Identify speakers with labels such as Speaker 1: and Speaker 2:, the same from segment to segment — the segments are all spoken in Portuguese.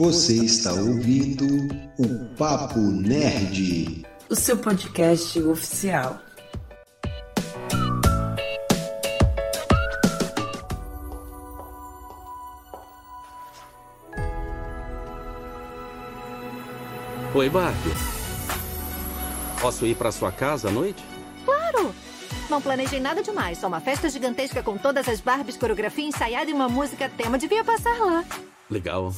Speaker 1: Você está ouvindo o Papo Nerd,
Speaker 2: o seu podcast oficial.
Speaker 3: Oi, Barbie. Posso ir para sua casa à noite?
Speaker 4: Não planejei nada demais, só uma festa gigantesca com todas as Barbies, coreografia ensaiada e uma música tema. Devia passar lá.
Speaker 3: Legal.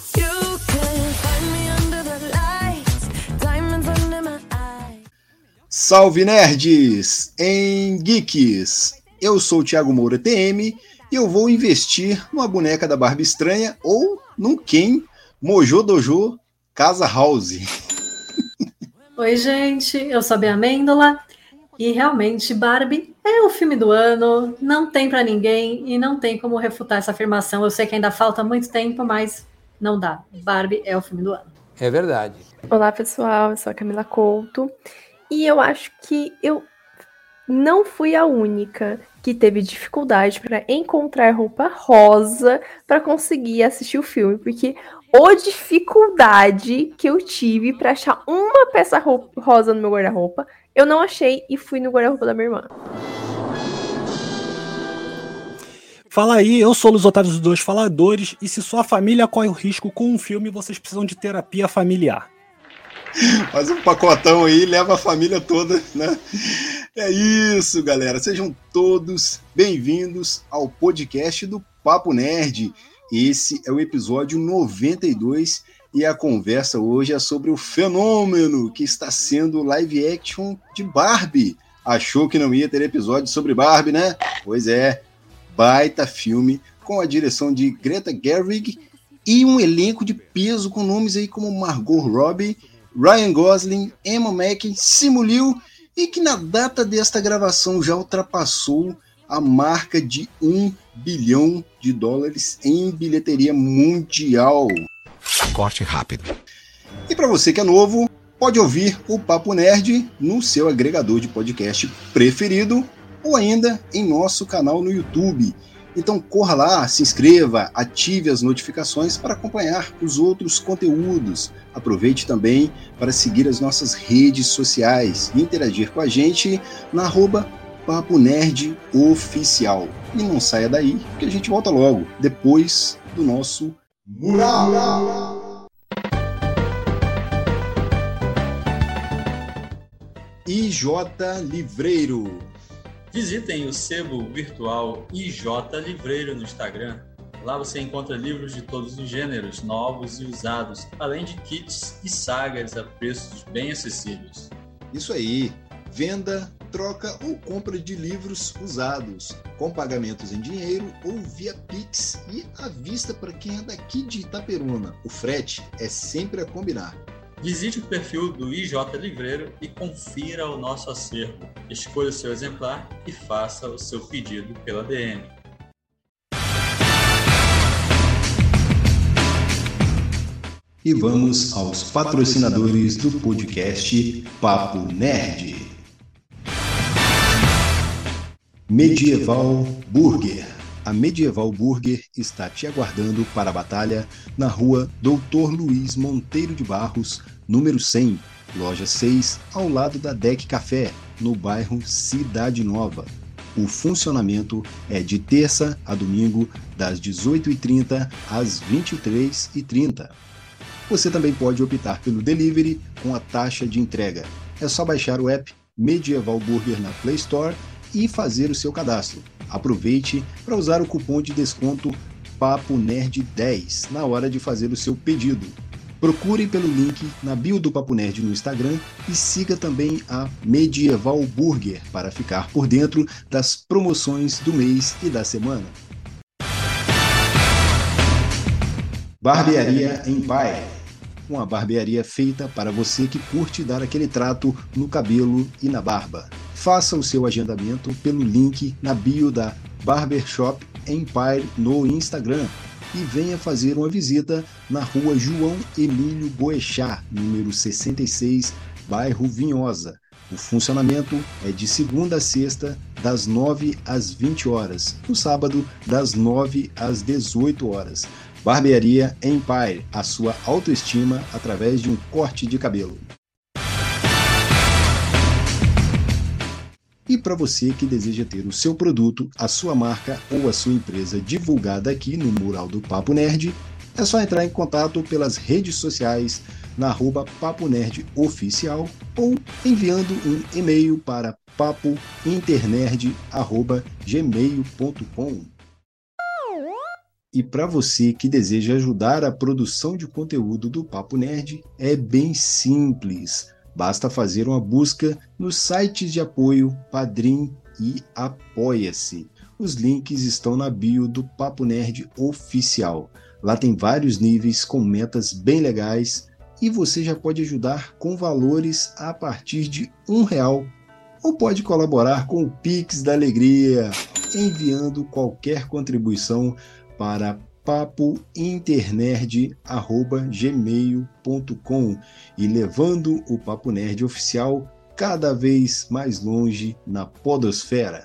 Speaker 1: Salve nerds! Em Geeks! Eu sou o Thiago Moura TM e eu vou investir numa boneca da Barbie estranha ou num Ken Mojo Dojo Casa House.
Speaker 5: Oi, gente, eu sou a Bia Amêndola e realmente Barbie é o filme do ano, não tem para ninguém e não tem como refutar essa afirmação. Eu sei que ainda falta muito tempo, mas não dá. Barbie é o filme do ano.
Speaker 3: É verdade.
Speaker 6: Olá, pessoal, eu sou a Camila Couto e eu acho que eu não fui a única que teve dificuldade para encontrar roupa rosa para conseguir assistir o filme, porque o dificuldade que eu tive para achar uma peça rosa no meu guarda-roupa eu não achei e fui no guarda-roupa da minha irmã.
Speaker 7: Fala aí, eu sou o Luiz Otávio dos Dois Faladores, e se sua família corre o risco com um filme, vocês precisam de terapia familiar.
Speaker 1: Faz um pacotão aí, leva a família toda, né? É isso, galera. Sejam todos bem-vindos ao podcast do Papo Nerd. Esse é o episódio 92 e a conversa hoje é sobre o fenômeno que está sendo live action de Barbie. Achou que não ia ter episódio sobre Barbie, né? Pois é, baita filme com a direção de Greta Gerwig e um elenco de peso com nomes aí como Margot Robbie, Ryan Gosling, Emma Mackey, Simu Liu e que na data desta gravação já ultrapassou a marca de um bilhão de dólares em bilheteria mundial.
Speaker 8: Corte rápido.
Speaker 1: E para você que é novo, pode ouvir o Papo Nerd no seu agregador de podcast preferido ou ainda em nosso canal no YouTube. Então corra lá, se inscreva, ative as notificações para acompanhar os outros conteúdos. Aproveite também para seguir as nossas redes sociais e interagir com a gente na arroba Papo Nerd Oficial. E não saia daí, que a gente volta logo, depois do nosso Mural! IJ Livreiro.
Speaker 9: Visitem o sebo virtual IJ Livreiro no Instagram. Lá você encontra livros de todos os gêneros, novos e usados, além de kits e sagas a preços bem acessíveis.
Speaker 1: Isso aí. Venda, troca ou compra de livros usados, com pagamentos em dinheiro ou via Pix e à vista para quem é daqui de Itaperuna. O frete é sempre a combinar.
Speaker 9: Visite o perfil do IJ Livreiro e confira o nosso acervo. Escolha o seu exemplar e faça o seu pedido pela DM.
Speaker 1: E vamos aos patrocinadores do podcast Papo Nerd. Medieval Burger. A Medieval Burger está te aguardando para a batalha na rua Doutor Luiz Monteiro de Barros, número 100, loja 6, ao lado da Deck Café, no bairro Cidade Nova. O funcionamento é de terça a domingo, das 18h30 às 23h30. Você também pode optar pelo delivery com a taxa de entrega. É só baixar o app Medieval Burger na Play Store e fazer o seu cadastro. Aproveite para usar o cupom de desconto Papo Nerd 10 na hora de fazer o seu pedido. Procure pelo link na bio do Papo Nerd no Instagram e siga também a Medieval Burger para ficar por dentro das promoções do mês e da semana. Barbearia Empire uma barbearia feita para você que curte dar aquele trato no cabelo e na barba. Faça o seu agendamento pelo link na bio da Barbershop Empire no Instagram e venha fazer uma visita na rua João Emílio Boechat, número 66, bairro Vinhosa. O funcionamento é de segunda a sexta, das 9 às 20 horas, no sábado, das 9 às 18 horas. Barbearia Empire, a sua autoestima através de um corte de cabelo. E para você que deseja ter o seu produto, a sua marca ou a sua empresa divulgada aqui no mural do Papo Nerd, é só entrar em contato pelas redes sociais na arroba Papo Nerd Oficial ou enviando um e-mail para papointernerd.gmail.com. E para você que deseja ajudar a produção de conteúdo do Papo Nerd, é bem simples. Basta fazer uma busca nos sites de apoio Padrim e Apoia-se. Os links estão na bio do Papo Nerd Oficial. Lá tem vários níveis com metas bem legais e você já pode ajudar com valores a partir de um real ou pode colaborar com o Pix da Alegria, enviando qualquer contribuição para papointernerd@gmail.com e levando o Papo Nerd oficial cada vez mais longe na podosfera.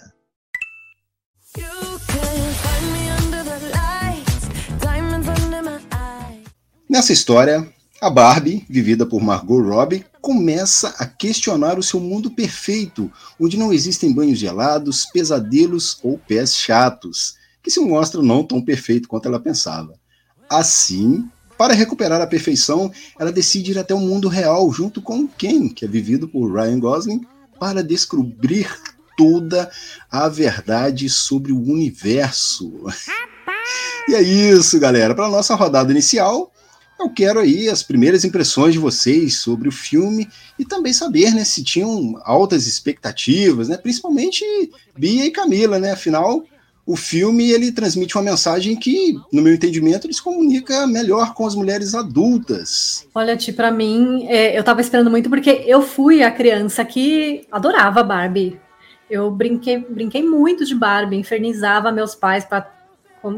Speaker 1: Nessa história, a Barbie, vivida por Margot Robbie, começa a questionar o seu mundo perfeito, onde não existem banhos gelados, pesadelos ou pés chatos que se mostra não tão perfeito quanto ela pensava. Assim, para recuperar a perfeição, ela decide ir até o mundo real junto com Ken, que é vivido por Ryan Gosling, para descobrir toda a verdade sobre o universo. e é isso, galera. Para a nossa rodada inicial, eu quero aí as primeiras impressões de vocês sobre o filme e também saber, né, se tinham altas expectativas, né, principalmente Bia e Camila, né, afinal o filme ele transmite uma mensagem que, no meu entendimento, ele se comunica melhor com as mulheres adultas.
Speaker 5: Olha, Ti, para mim, é, eu tava esperando muito porque eu fui a criança que adorava Barbie. Eu brinquei, brinquei muito de Barbie, infernizava meus pais para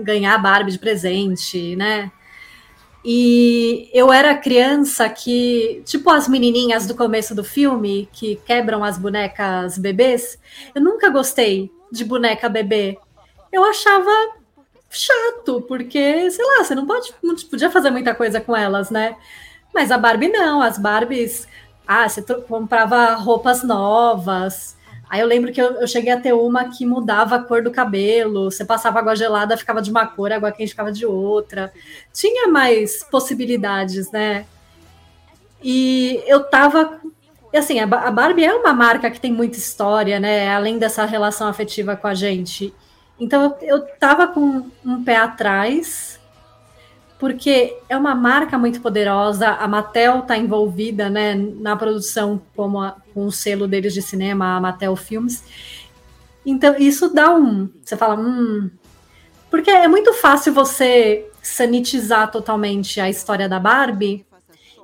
Speaker 5: ganhar Barbie de presente, né? E eu era criança que, tipo as menininhas do começo do filme, que quebram as bonecas bebês, eu nunca gostei de boneca bebê eu achava chato, porque, sei lá, você não pode, não podia fazer muita coisa com elas, né? Mas a Barbie não, as Barbies, ah, você comprava roupas novas. Aí eu lembro que eu, eu, cheguei a ter uma que mudava a cor do cabelo, você passava água gelada, ficava de uma cor, água quente ficava de outra. Tinha mais possibilidades, né? E eu tava. Assim, a Barbie é uma marca que tem muita história, né? Além dessa relação afetiva com a gente. Então eu estava com um pé atrás, porque é uma marca muito poderosa, a Mattel está envolvida né, na produção como a, com o selo deles de cinema, a Mattel Filmes. Então isso dá um. Você fala, hum. Porque é muito fácil você sanitizar totalmente a história da Barbie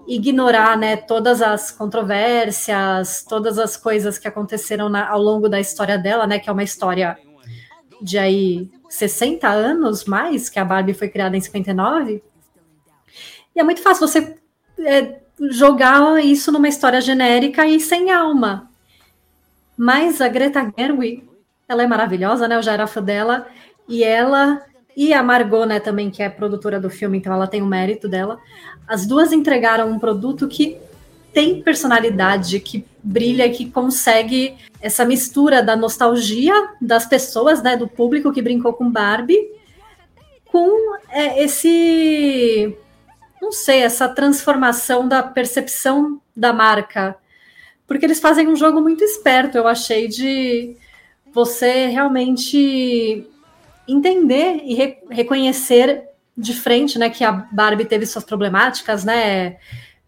Speaker 5: ignorar né, todas as controvérsias, todas as coisas que aconteceram na, ao longo da história dela, né, que é uma história de aí 60 anos mais, que a Barbie foi criada em 59. E é muito fácil você é, jogar isso numa história genérica e sem alma. Mas a Greta Gerwig, ela é maravilhosa, né? Eu já era fã dela. E ela e a Margot, né, também, que é produtora do filme, então ela tem o mérito dela. As duas entregaram um produto que tem personalidade, que brilha, que consegue essa mistura da nostalgia das pessoas, né, do público que brincou com Barbie, com é, esse, não sei, essa transformação da percepção da marca. Porque eles fazem um jogo muito esperto, eu achei, de você realmente entender e re reconhecer de frente, né, que a Barbie teve suas problemáticas, né,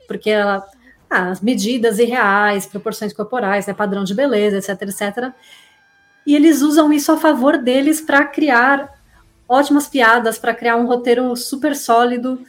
Speaker 5: porque ela as medidas irreais, proporções corporais, né, padrão de beleza, etc, etc. E eles usam isso a favor deles para criar ótimas piadas, para criar um roteiro super sólido.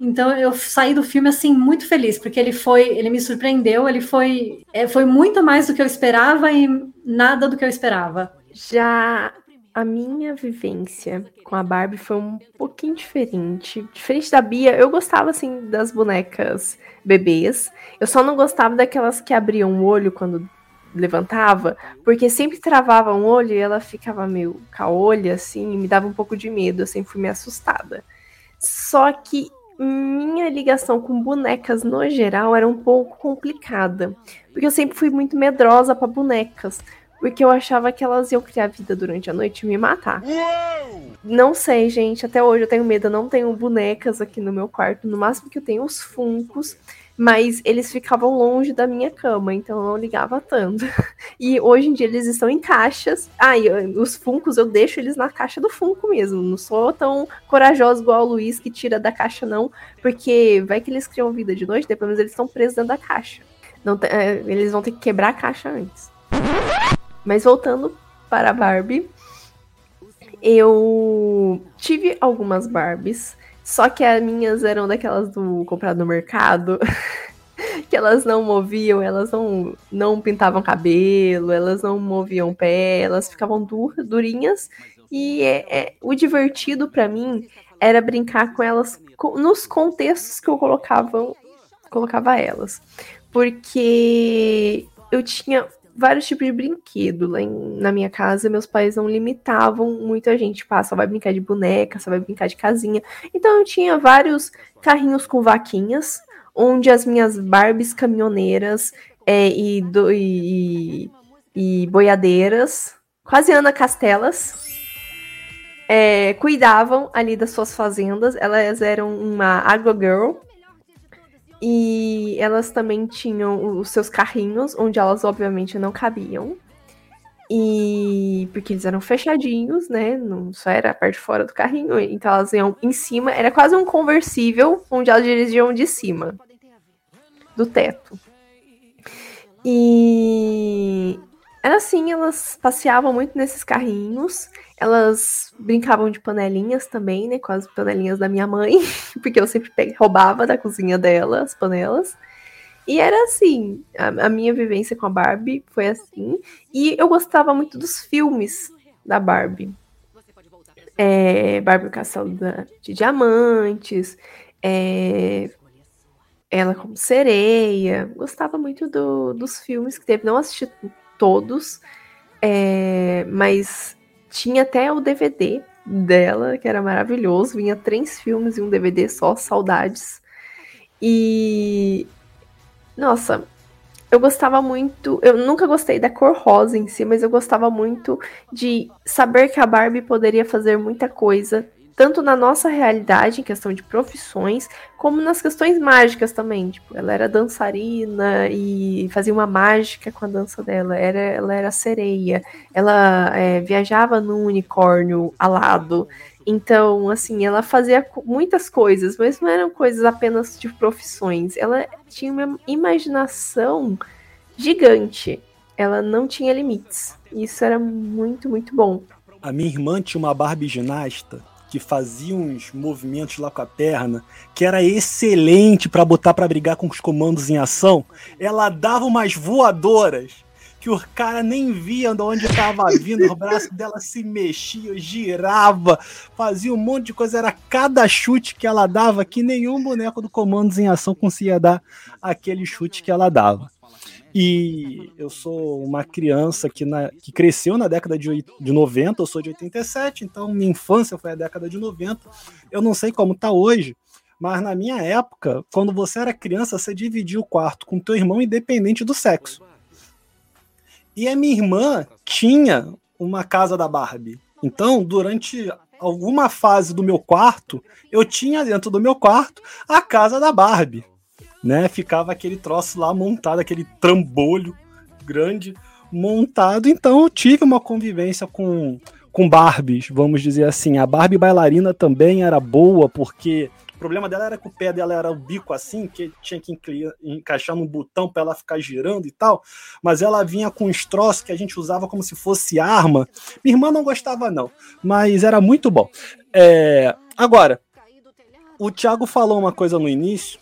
Speaker 5: Então eu saí do filme assim muito feliz, porque ele foi, ele me surpreendeu, ele foi, é, foi muito mais do que eu esperava e nada do que eu esperava.
Speaker 6: Já a minha vivência com a Barbie foi um pouquinho diferente. Diferente da Bia, eu gostava assim das bonecas bebês. Eu só não gostava daquelas que abriam o olho quando levantava, porque sempre travava um olho e ela ficava meio caolha assim, e me dava um pouco de medo, eu sempre fui meio assustada. Só que minha ligação com bonecas no geral era um pouco complicada, porque eu sempre fui muito medrosa para bonecas, porque eu achava que elas iam criar vida durante a noite e me matar. Uou! Não sei, gente, até hoje eu tenho medo, eu não tenho bonecas aqui no meu quarto, no máximo que eu tenho os funcos mas eles ficavam longe da minha cama, então eu não ligava tanto. E hoje em dia eles estão em caixas. Ah, e os funcos eu deixo eles na caixa do funko mesmo. Não sou tão corajoso igual o Luiz que tira da caixa, não, porque vai que eles criam vida de noite, depois eles estão presos dentro da caixa. Não é, eles vão ter que quebrar a caixa antes. Mas voltando para a Barbie, eu tive algumas Barbies só que as minhas eram daquelas do comprado no mercado. que elas não moviam, elas não, não pintavam cabelo, elas não moviam pé, elas ficavam dur, durinhas. E é, é o divertido para mim era brincar com elas nos contextos que eu colocava, colocava elas. Porque eu tinha vários tipos de brinquedo lá em, na minha casa. Meus pais não limitavam muito a gente. Tipo, ah, só vai brincar de boneca, só vai brincar de casinha. Então eu tinha vários carrinhos com vaquinhas, onde as minhas Barbies caminhoneiras é, e, do, e, e, boiadeiras, quase Ana Castelas, é, cuidavam ali das suas fazendas. Elas eram uma agrogirl, e elas também tinham os seus carrinhos, onde elas obviamente não cabiam. E porque eles eram fechadinhos, né? Não só era a parte fora do carrinho. Então elas iam em cima. Era quase um conversível, onde elas dirigiam de cima do teto. E era assim, elas passeavam muito nesses carrinhos. Elas brincavam de panelinhas também, né? Com as panelinhas da minha mãe, porque eu sempre roubava da cozinha dela as panelas. E era assim, a, a, minha vivência com a Barbie foi assim. E eu gostava muito dos filmes da Barbie. É, Barbie o Castelo de Diamantes, é, ela como sereia. Gostava muito do, dos filmes que teve. Não assisti todos, é, mas tinha até o DVD dela, que era maravilhoso. Vinha três filmes e um DVD só, saudades. E. Nossa, eu gostava muito. Eu nunca gostei da cor rosa em si, mas eu gostava muito de saber que a Barbie poderia fazer muita coisa tanto na nossa realidade, em questão de profissões, como nas questões mágicas também. Tipo, ela era dançarina e fazia uma mágica com a dança dela. Era, ela era sereia. Ela é, viajava num unicórnio alado. Então, assim, ela fazia muitas coisas, mas não eram coisas apenas de profissões. Ela tinha uma imaginação gigante. Ela não tinha limites. Isso era muito, muito bom.
Speaker 7: A minha irmã tinha uma Barbie ginasta que fazia uns movimentos lá com a perna, que era excelente para botar para brigar com os comandos em ação, ela dava umas voadoras que o cara nem via de onde estava vindo, o braço dela se mexia, girava, fazia um monte de coisa, era cada chute que ela dava que nenhum boneco do comandos em ação conseguia dar aquele chute que ela dava. E eu sou uma criança que, na, que cresceu na década de, de 90, eu sou de 87, então minha infância foi a década de 90. Eu não sei como tá hoje, mas na minha época, quando você era criança, você dividia o quarto com teu irmão independente do sexo. E a minha irmã tinha uma casa da Barbie. Então, durante alguma fase do meu quarto, eu tinha dentro do meu quarto a casa da Barbie né? Ficava aquele troço lá montado, aquele trambolho grande montado. Então eu tive uma convivência com, com Barbies, vamos dizer assim. A Barbie bailarina também era boa, porque o problema dela era que o pé dela era o bico assim, que tinha que encaixar num botão para ela ficar girando e tal. Mas ela vinha com uns troços que a gente usava como se fosse arma. Minha irmã não gostava, não, mas era muito bom. É... Agora, o Thiago falou uma coisa no início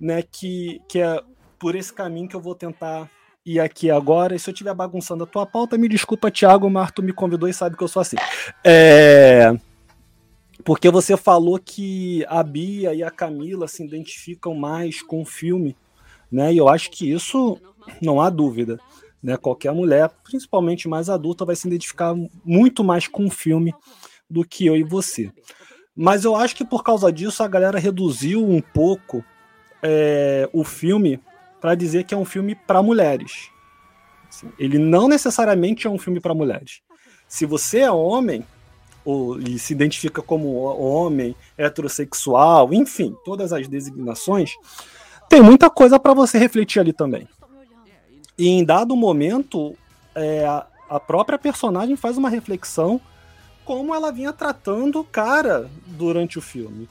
Speaker 7: né, que, que é por esse caminho que eu vou tentar ir aqui agora. E se eu estiver bagunçando a tua pauta, me desculpa, Thiago, mas tu me convidou e sabe que eu sou assim. É... Porque você falou que a Bia e a Camila se identificam mais com o filme, né? E eu acho que isso não há dúvida. Né? Qualquer mulher, principalmente mais adulta, vai se identificar muito mais com o filme do que eu e você. Mas eu acho que por causa disso a galera reduziu um pouco é, o filme para dizer que é um filme para mulheres. Assim, ele não necessariamente é um filme para mulheres. Se você é homem, ou e se identifica como homem, heterossexual, enfim, todas as designações, tem muita coisa para você refletir ali também. E em dado momento, é, a própria personagem faz uma reflexão como ela vinha tratando o cara durante o filme.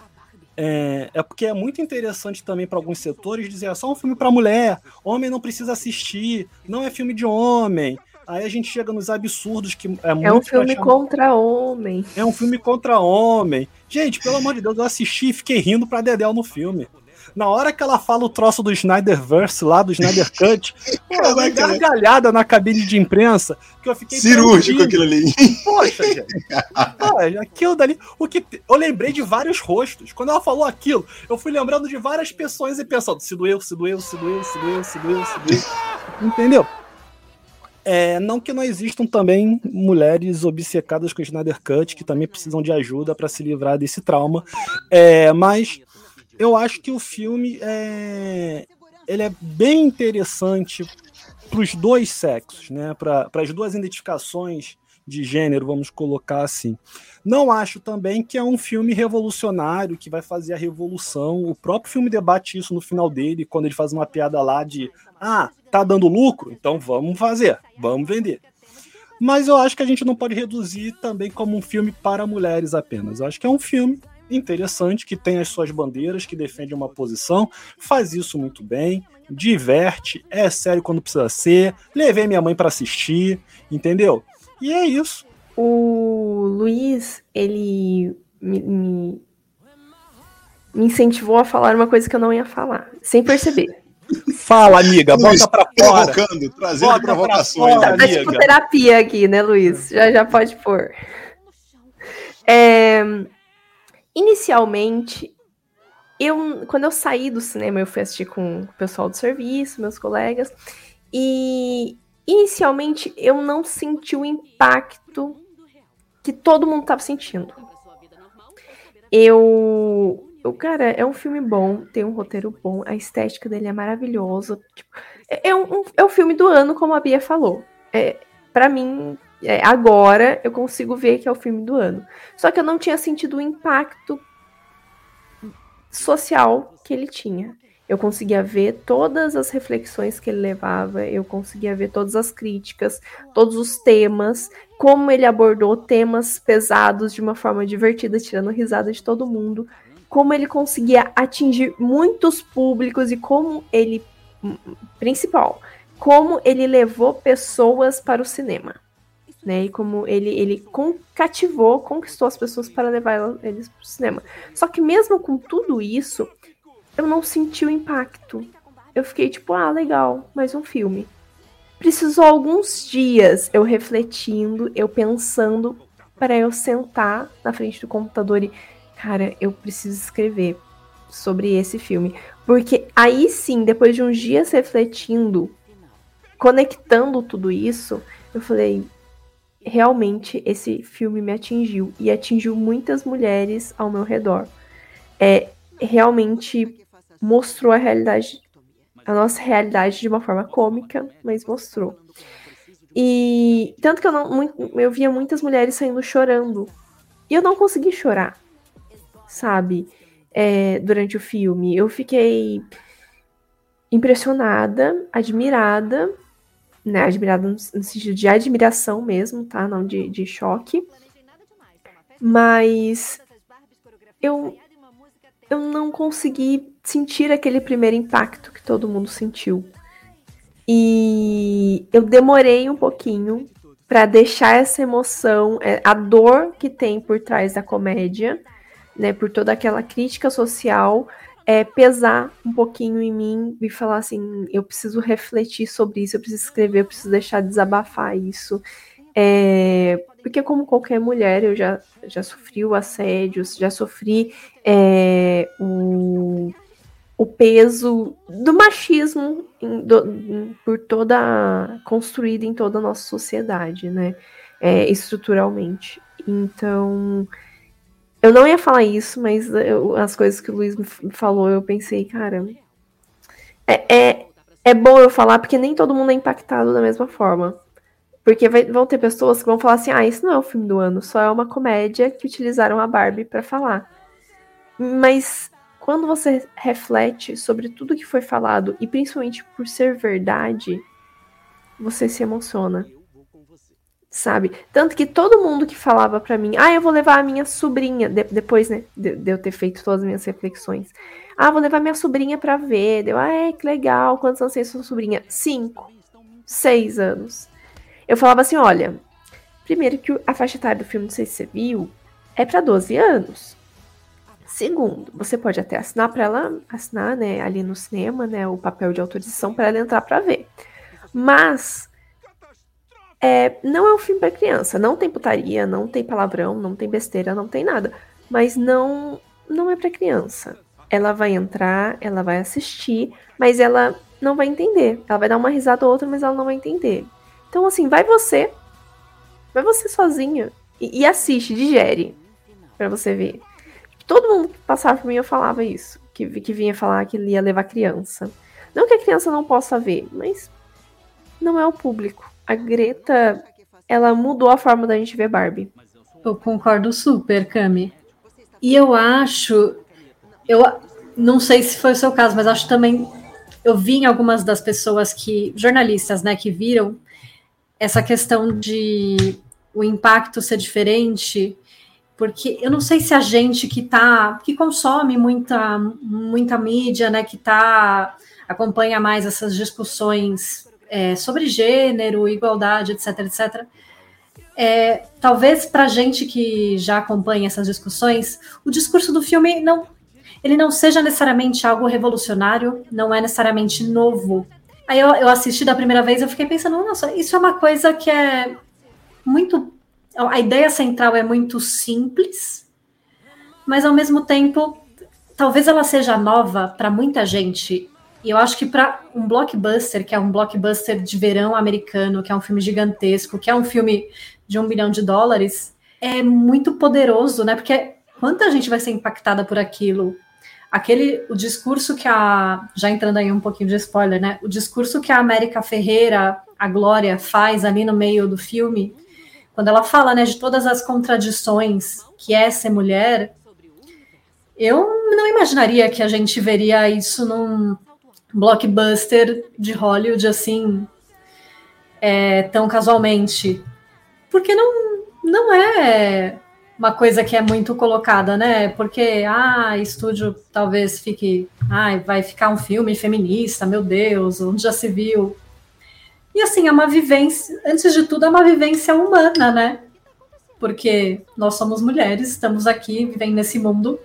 Speaker 7: É, é porque é muito interessante também para alguns setores dizer é só um filme para mulher, homem não precisa assistir, não é filme de homem. Aí a gente chega nos absurdos que é,
Speaker 6: é um filme contra homem.
Speaker 7: É um filme contra homem. Gente, pelo amor de Deus, eu assisti e fiquei rindo pra Dedel no filme. Na hora que ela fala o troço do Snyderverse lá, do Snyder Cut, pô, uma gargalhada na cabine de imprensa que eu fiquei.
Speaker 1: Cirúrgico aquilo ali.
Speaker 7: Poxa, gente. Pô, aquilo dali. O que, eu lembrei de vários rostos. Quando ela falou aquilo, eu fui lembrando de várias pessoas e pensando: se doeu, se doeu, se doeu, se doeu, se doeu, se doeu. Entendeu? É, não que não existam também mulheres obcecadas com Snyder Cut, que também precisam de ajuda para se livrar desse trauma. É, mas eu acho que o filme é, ele é bem interessante para os dois sexos, né? para as duas identificações de gênero, vamos colocar assim. Não acho também que é um filme revolucionário que vai fazer a revolução. O próprio filme debate isso no final dele, quando ele faz uma piada lá de ah, tá dando lucro, então vamos fazer, vamos vender. Mas eu acho que a gente não pode reduzir também como um filme para mulheres apenas. Eu acho que é um filme interessante, que tem as suas bandeiras, que defende uma posição, faz isso muito bem, diverte, é sério quando precisa ser. Levei minha mãe para assistir, entendeu? E é isso.
Speaker 6: O Luiz, ele me, me, me incentivou a falar uma coisa que eu não ia falar, sem perceber.
Speaker 7: Fala, amiga, bota pra fora.
Speaker 1: Provocando, trazendo bota provocações.
Speaker 6: Fora, tá tipo terapia aqui, né, Luiz? Já, já pode pôr. É, Inicialmente, eu, quando eu saí do cinema, eu fui assistir com o pessoal do serviço, meus colegas, e inicialmente eu não senti o impacto que todo mundo estava sentindo. Eu, eu, cara, é um filme bom, tem um roteiro bom, a estética dele é maravilhosa. Tipo, é, é, um, é um filme do ano, como a Bia falou. É, para mim, é, agora eu consigo ver que é o filme do ano. Só que eu não tinha sentido o impacto social que ele tinha. Eu conseguia ver todas as reflexões que ele levava, eu conseguia ver todas as críticas, todos os temas, como ele abordou temas pesados de uma forma divertida, tirando risada de todo mundo, como ele conseguia atingir muitos públicos e como ele, principal, como ele levou pessoas para o cinema né? E como ele, ele cativou, conquistou as pessoas para levar eles para o cinema. Só que mesmo com tudo isso, eu não senti o impacto. Eu fiquei tipo, ah, legal, mais um filme. Precisou alguns dias eu refletindo, eu pensando, para eu sentar na frente do computador e, cara, eu preciso escrever sobre esse filme. Porque aí sim, depois de uns dias refletindo, conectando tudo isso, eu falei, realmente esse filme me atingiu e atingiu muitas mulheres ao meu redor. É realmente mostrou a realidade, a nossa realidade de uma forma cômica, mas mostrou. E tanto que eu não muito, eu via muitas mulheres saindo chorando e eu não consegui chorar, sabe? É, durante o filme, eu fiquei impressionada, admirada né? Admirada no, sentido de admiração mesmo, tá? Não de, de choque. Mas eu, eu não consegui sentir aquele primeiro impacto que todo mundo sentiu. E eu demorei um pouquinho para deixar essa emoção, é, a dor que tem por trás da comédia, né, por toda aquela crítica social, é, pesar um pouquinho em mim e falar assim: eu preciso refletir sobre isso, eu preciso escrever, eu preciso deixar desabafar isso. É, porque, como qualquer mulher, eu já, já sofri o assédio, já sofri é, o, o peso do machismo em, do, por toda. construído em toda a nossa sociedade, né? É, estruturalmente. Então eu não ia falar isso, mas eu, as coisas que o Luiz me falou, eu pensei, cara. É, é, é bom eu falar porque nem todo mundo é impactado da mesma forma. Porque vai, vão ter pessoas que vão falar assim: ah, isso não é o filme do ano, só é uma comédia que utilizaram a Barbie para falar. Mas quando você reflete sobre tudo que foi falado, e principalmente por ser verdade, você se emociona sabe? Tanto que todo mundo que falava para mim, ah, eu vou levar a minha sobrinha, de, depois, né, de, de, eu ter feito todas as minhas reflexões, ah, vou levar minha sobrinha para ver, deu, ah, é, que legal, quantos anos tem sua sobrinha? Cinco, seis anos. Eu falava assim, olha, primeiro que a faixa etária do filme, não sei se você viu, é para 12 anos. Segundo, você pode até assinar para ela, assinar, né, ali no cinema, né, o papel de autorização para ela entrar para ver. Mas é, não é um filme para criança. Não tem putaria, não tem palavrão, não tem besteira, não tem nada. Mas não, não é para criança. Ela vai entrar, ela vai assistir, mas ela não vai entender. Ela vai dar uma risada ou outra, mas ela não vai entender. Então, assim, vai você. Vai você sozinha. E, e assiste, digere. para você ver. Todo mundo que passava por mim, eu falava isso. Que, que vinha falar que ia levar criança. Não que a criança não possa ver, mas não é o público a Greta, ela mudou a forma da gente ver Barbie.
Speaker 5: Eu concordo super, Cami. E eu acho, eu não sei se foi o seu caso, mas acho também eu vi em algumas das pessoas que jornalistas, né, que viram essa questão de o impacto ser diferente, porque eu não sei se a gente que tá, que consome muita muita mídia, né, que tá acompanha mais essas discussões é, sobre gênero, igualdade, etc, etc. É, talvez para gente que já acompanha essas discussões, o discurso do filme não, ele não seja necessariamente algo revolucionário, não é necessariamente novo. Aí eu, eu assisti da primeira vez, eu fiquei pensando, nossa, isso é uma coisa que é muito, a ideia central é muito simples, mas ao mesmo tempo, talvez ela seja nova para muita gente e eu acho que para um blockbuster, que é um blockbuster de verão americano, que é um filme gigantesco, que é um filme de um bilhão de dólares, é muito poderoso, né? Porque quanta gente vai ser impactada por aquilo? Aquele, o discurso que a, já entrando aí um pouquinho de spoiler, né? O discurso que a América Ferreira, a Glória, faz ali no meio do filme, quando ela fala, né, de todas as contradições que é ser mulher, eu não imaginaria que a gente veria isso num, blockbuster de Hollywood assim é, tão casualmente. Porque não, não é uma coisa que é muito colocada, né? Porque, ah, estúdio talvez fique, ah, vai ficar um filme feminista, meu Deus, onde já se viu. E assim, é uma vivência, antes de tudo, é uma vivência humana, né? Porque nós somos mulheres, estamos aqui vivendo nesse mundo.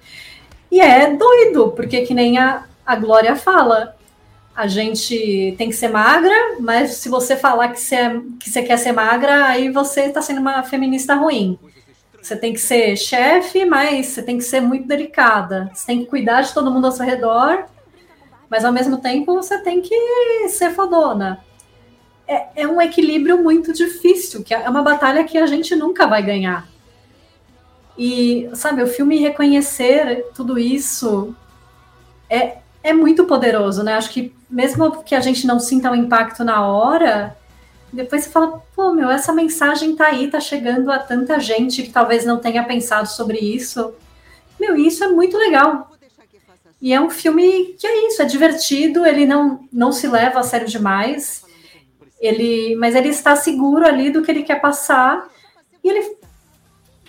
Speaker 5: E é doido, porque que nem a, a Glória fala, a gente tem que ser magra, mas se você falar que você, é, que você quer ser magra, aí você está sendo uma feminista ruim. Você tem que ser chefe, mas você tem que ser muito delicada. Você tem que cuidar de todo mundo ao seu redor, mas ao mesmo tempo você tem que ser fodona. É, é um equilíbrio muito difícil, que é uma batalha que a gente nunca vai ganhar. E, sabe, o filme reconhecer tudo isso é, é muito poderoso, né? Acho que mesmo que a gente não sinta o impacto na hora, depois você fala, pô, meu, essa mensagem tá aí, tá chegando a tanta gente que talvez não tenha pensado sobre isso. Meu, isso é muito legal. E é um filme que é isso, é divertido, ele não, não se leva a sério demais, ele, mas ele está seguro ali do que ele quer passar e ele,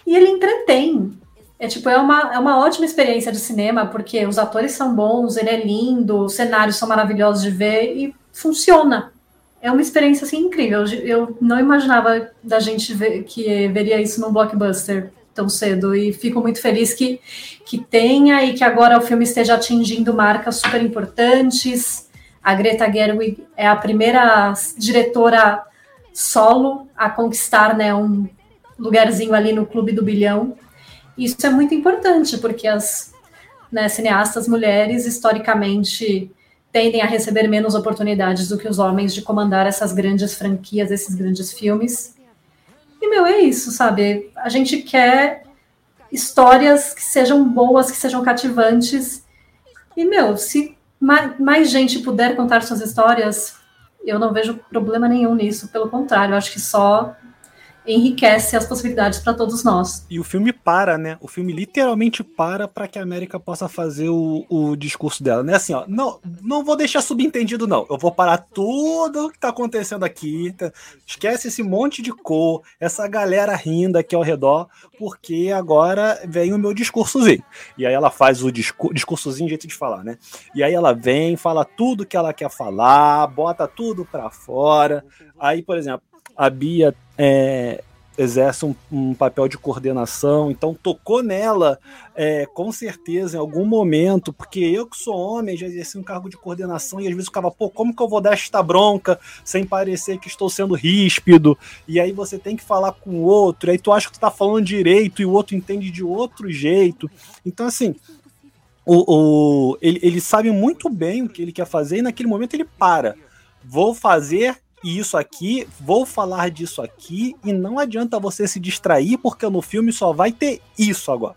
Speaker 5: e ele entretém. É tipo, é uma, é uma ótima experiência de cinema, porque os atores são bons, ele é lindo, os cenários são maravilhosos de ver e funciona. É uma experiência assim incrível. Eu não imaginava da gente ver, que veria isso num blockbuster tão cedo e fico muito feliz que, que tenha e que agora o filme esteja atingindo marcas super importantes. A Greta Gerwig é a primeira diretora solo a conquistar né, um lugarzinho ali no Clube do Bilhão. Isso é muito importante, porque as né, cineastas mulheres, historicamente, tendem a receber menos oportunidades do que os homens de comandar essas grandes franquias, esses grandes filmes. E, meu, é isso, sabe? A gente quer histórias que sejam boas, que sejam cativantes. E, meu, se mais, mais gente puder contar suas histórias, eu não vejo problema nenhum nisso. Pelo contrário, acho que só enriquece as possibilidades para todos nós.
Speaker 7: E o filme para, né? O filme literalmente para para que a América possa fazer o, o discurso dela, né? Assim, ó, não, não vou deixar subentendido, não. Eu vou parar tudo que tá acontecendo aqui. Tá? Esquece esse monte de cor, essa galera rindo aqui ao redor, porque agora vem o meu discursozinho. E aí ela faz o discur discursozinho, jeito de falar, né? E aí ela vem, fala tudo que ela quer falar, bota tudo para fora. Aí, por exemplo, a Bia é, exerce um, um, papel de coordenação, então tocou nela é, com certeza em algum momento, porque eu que sou homem já exerci um cargo de coordenação e às vezes ficava, pô, como que eu vou dar esta bronca sem parecer que estou sendo ríspido? E aí você tem que falar com o outro, aí tu acha que tu tá falando direito e o outro entende de outro jeito. Então, assim, o, o ele, ele sabe muito bem o que ele quer fazer e naquele momento ele para. Vou fazer isso aqui, vou falar disso aqui, e não adianta você se distrair, porque no filme só vai ter isso agora.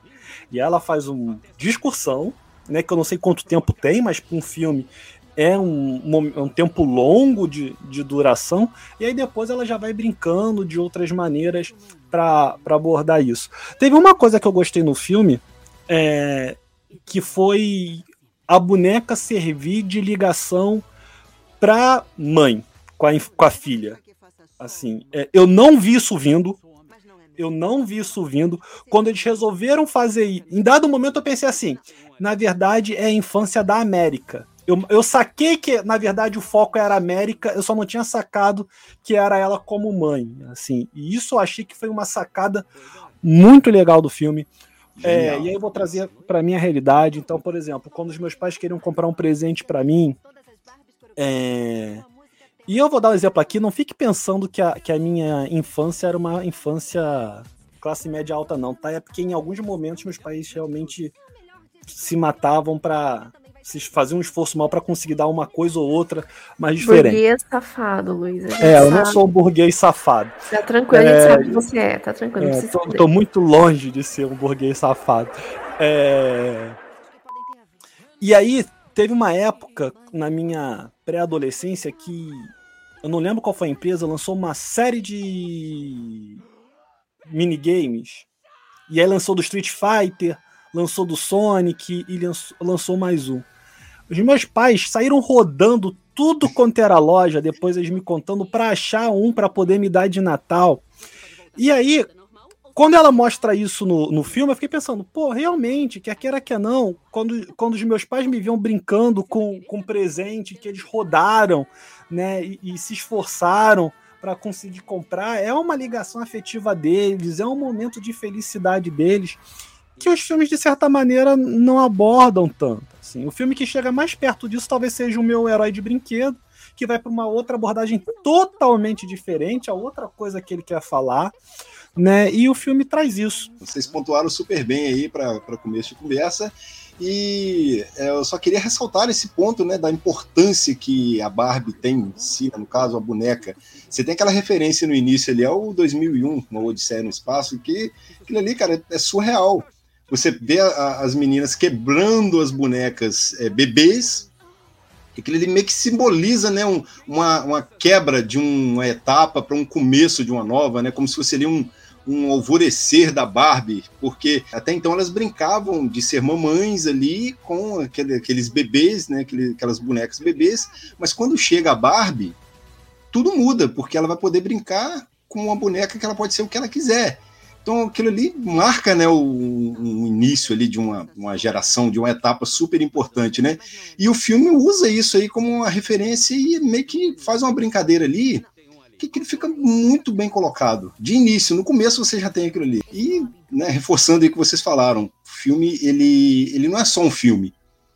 Speaker 7: E ela faz uma discussão, né, que eu não sei quanto tempo tem, mas para um filme é um, um, um, tempo longo de, de duração, e aí depois ela já vai brincando de outras maneiras para abordar isso. Teve uma coisa que eu gostei no filme, é, que foi a boneca servir de ligação para mãe com a, com a filha. Assim, é, eu não vi isso vindo. Eu não vi isso vindo. Quando eles resolveram fazer. Em dado momento eu pensei assim: na verdade é a infância da América. Eu, eu saquei que, na verdade, o foco era a América, eu só não tinha sacado que era ela como mãe. assim E isso eu achei que foi uma sacada muito legal do filme. É, e aí eu vou trazer para minha realidade. Então, por exemplo, quando os meus pais queriam comprar um presente para mim, é, e eu vou dar um exemplo aqui, não fique pensando que a, que a minha infância era uma infância classe média alta, não, tá? É porque em alguns momentos meus pais realmente se matavam para se fazer um esforço mal para conseguir dar uma coisa ou outra mais diferente.
Speaker 6: Burguês safado, Luiz.
Speaker 7: É, eu não sou um burguês safado.
Speaker 6: Tá tranquilo, é, a gente é, sabe que você é, tá tranquilo.
Speaker 7: É, tô, tô, muito longe de ser um burguês safado. É... E aí, teve uma época na minha pré-adolescência que eu não lembro qual foi a empresa, lançou uma série de minigames. E aí lançou do Street Fighter, lançou do Sonic e lançou mais um. Os meus pais saíram rodando tudo quanto era loja, depois eles me contando para achar um para poder me dar de Natal. E aí, quando ela mostra isso no, no filme, eu fiquei pensando, pô, realmente, quer queira que não, quando, quando os meus pais me viam brincando com, com presente que eles rodaram né, e, e se esforçaram para conseguir comprar, é uma ligação afetiva deles, é um momento de felicidade deles que os filmes de certa maneira não abordam tanto. Assim. O filme que chega mais perto disso talvez seja o meu herói de brinquedo, que vai para uma outra abordagem totalmente diferente, a outra coisa que ele quer falar, né? E o filme traz isso.
Speaker 1: Vocês pontuaram super bem aí para começo de conversa. E é, eu só queria ressaltar esse ponto né, da importância que a Barbie tem em si, no caso a boneca. Você tem aquela referência no início ali ao 2001, uma Odisseia no Espaço, que aquilo ali, cara, é surreal. Você vê a, as meninas quebrando as bonecas é, bebês, aquilo ali meio que simboliza né, um, uma, uma quebra de uma etapa para um começo de uma nova, né, como se fosse ali um, um alvorecer da Barbie, porque até então elas brincavam de ser mamães ali com aquele, aqueles bebês, né, aquelas bonecas bebês, mas quando chega a Barbie, tudo muda, porque ela vai poder brincar com uma boneca que ela pode ser o que ela quiser. Então aquilo ali marca né, o, início ali de uma, uma geração, de uma etapa super importante, né? E o filme usa isso aí como uma referência e meio que faz uma brincadeira ali que, ele fica muito bem colocado. De início, no começo você já tem aquilo ali. E, né, reforçando o que vocês falaram, o filme, ele, ele não é só um filme.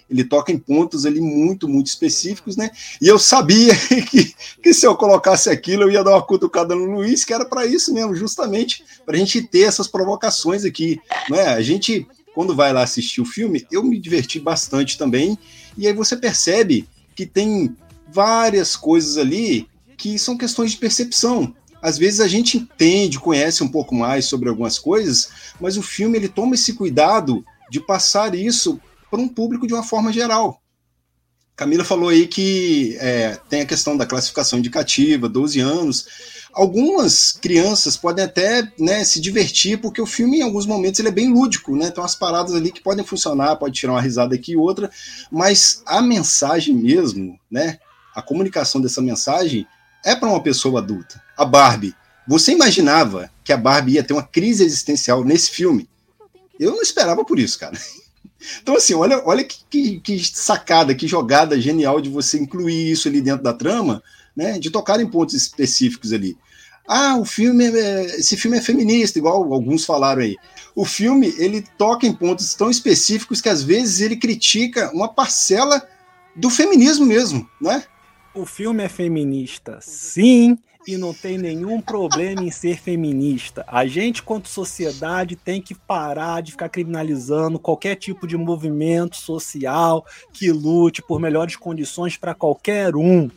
Speaker 1: Ele toca em pontos ali muito, muito específicos, né? E eu sabia que, que se eu colocasse aquilo, eu ia dar uma cutucada no Luiz, que era para isso mesmo, justamente para a gente ter essas provocações aqui. Né? A gente, quando vai lá assistir o filme, eu me diverti bastante também. E aí você percebe que tem várias coisas ali que são questões de percepção. às vezes a gente entende, conhece um pouco mais sobre algumas coisas, mas o filme ele toma esse cuidado de passar isso para um público de uma forma geral. Camila falou aí que é, tem a questão da classificação indicativa, 12 anos. Algumas crianças podem até né, se divertir, porque o filme, em alguns momentos, ele é bem lúdico, né? Tem umas paradas ali que podem funcionar, pode tirar uma risada aqui e outra, mas a mensagem mesmo, né? A comunicação dessa mensagem é para uma pessoa adulta. A Barbie. Você imaginava que a Barbie ia ter uma crise existencial nesse filme? Eu não esperava por isso, cara. Então, assim, olha, olha que, que, que, sacada, que jogada genial de você incluir isso ali dentro da trama, né? De tocar em pontos específicos ali. Ah, o filme, é, esse filme é feminista, igual alguns falaram aí. O filme, ele toca em pontos tão específicos que às vezes ele critica uma parcela do feminismo mesmo, né?
Speaker 7: O filme é feminista, sim, e não tem nenhum problema em ser feminista. A gente, quanto sociedade, tem que parar de ficar criminalizando qualquer tipo de movimento social que lute por melhores condições para qualquer um.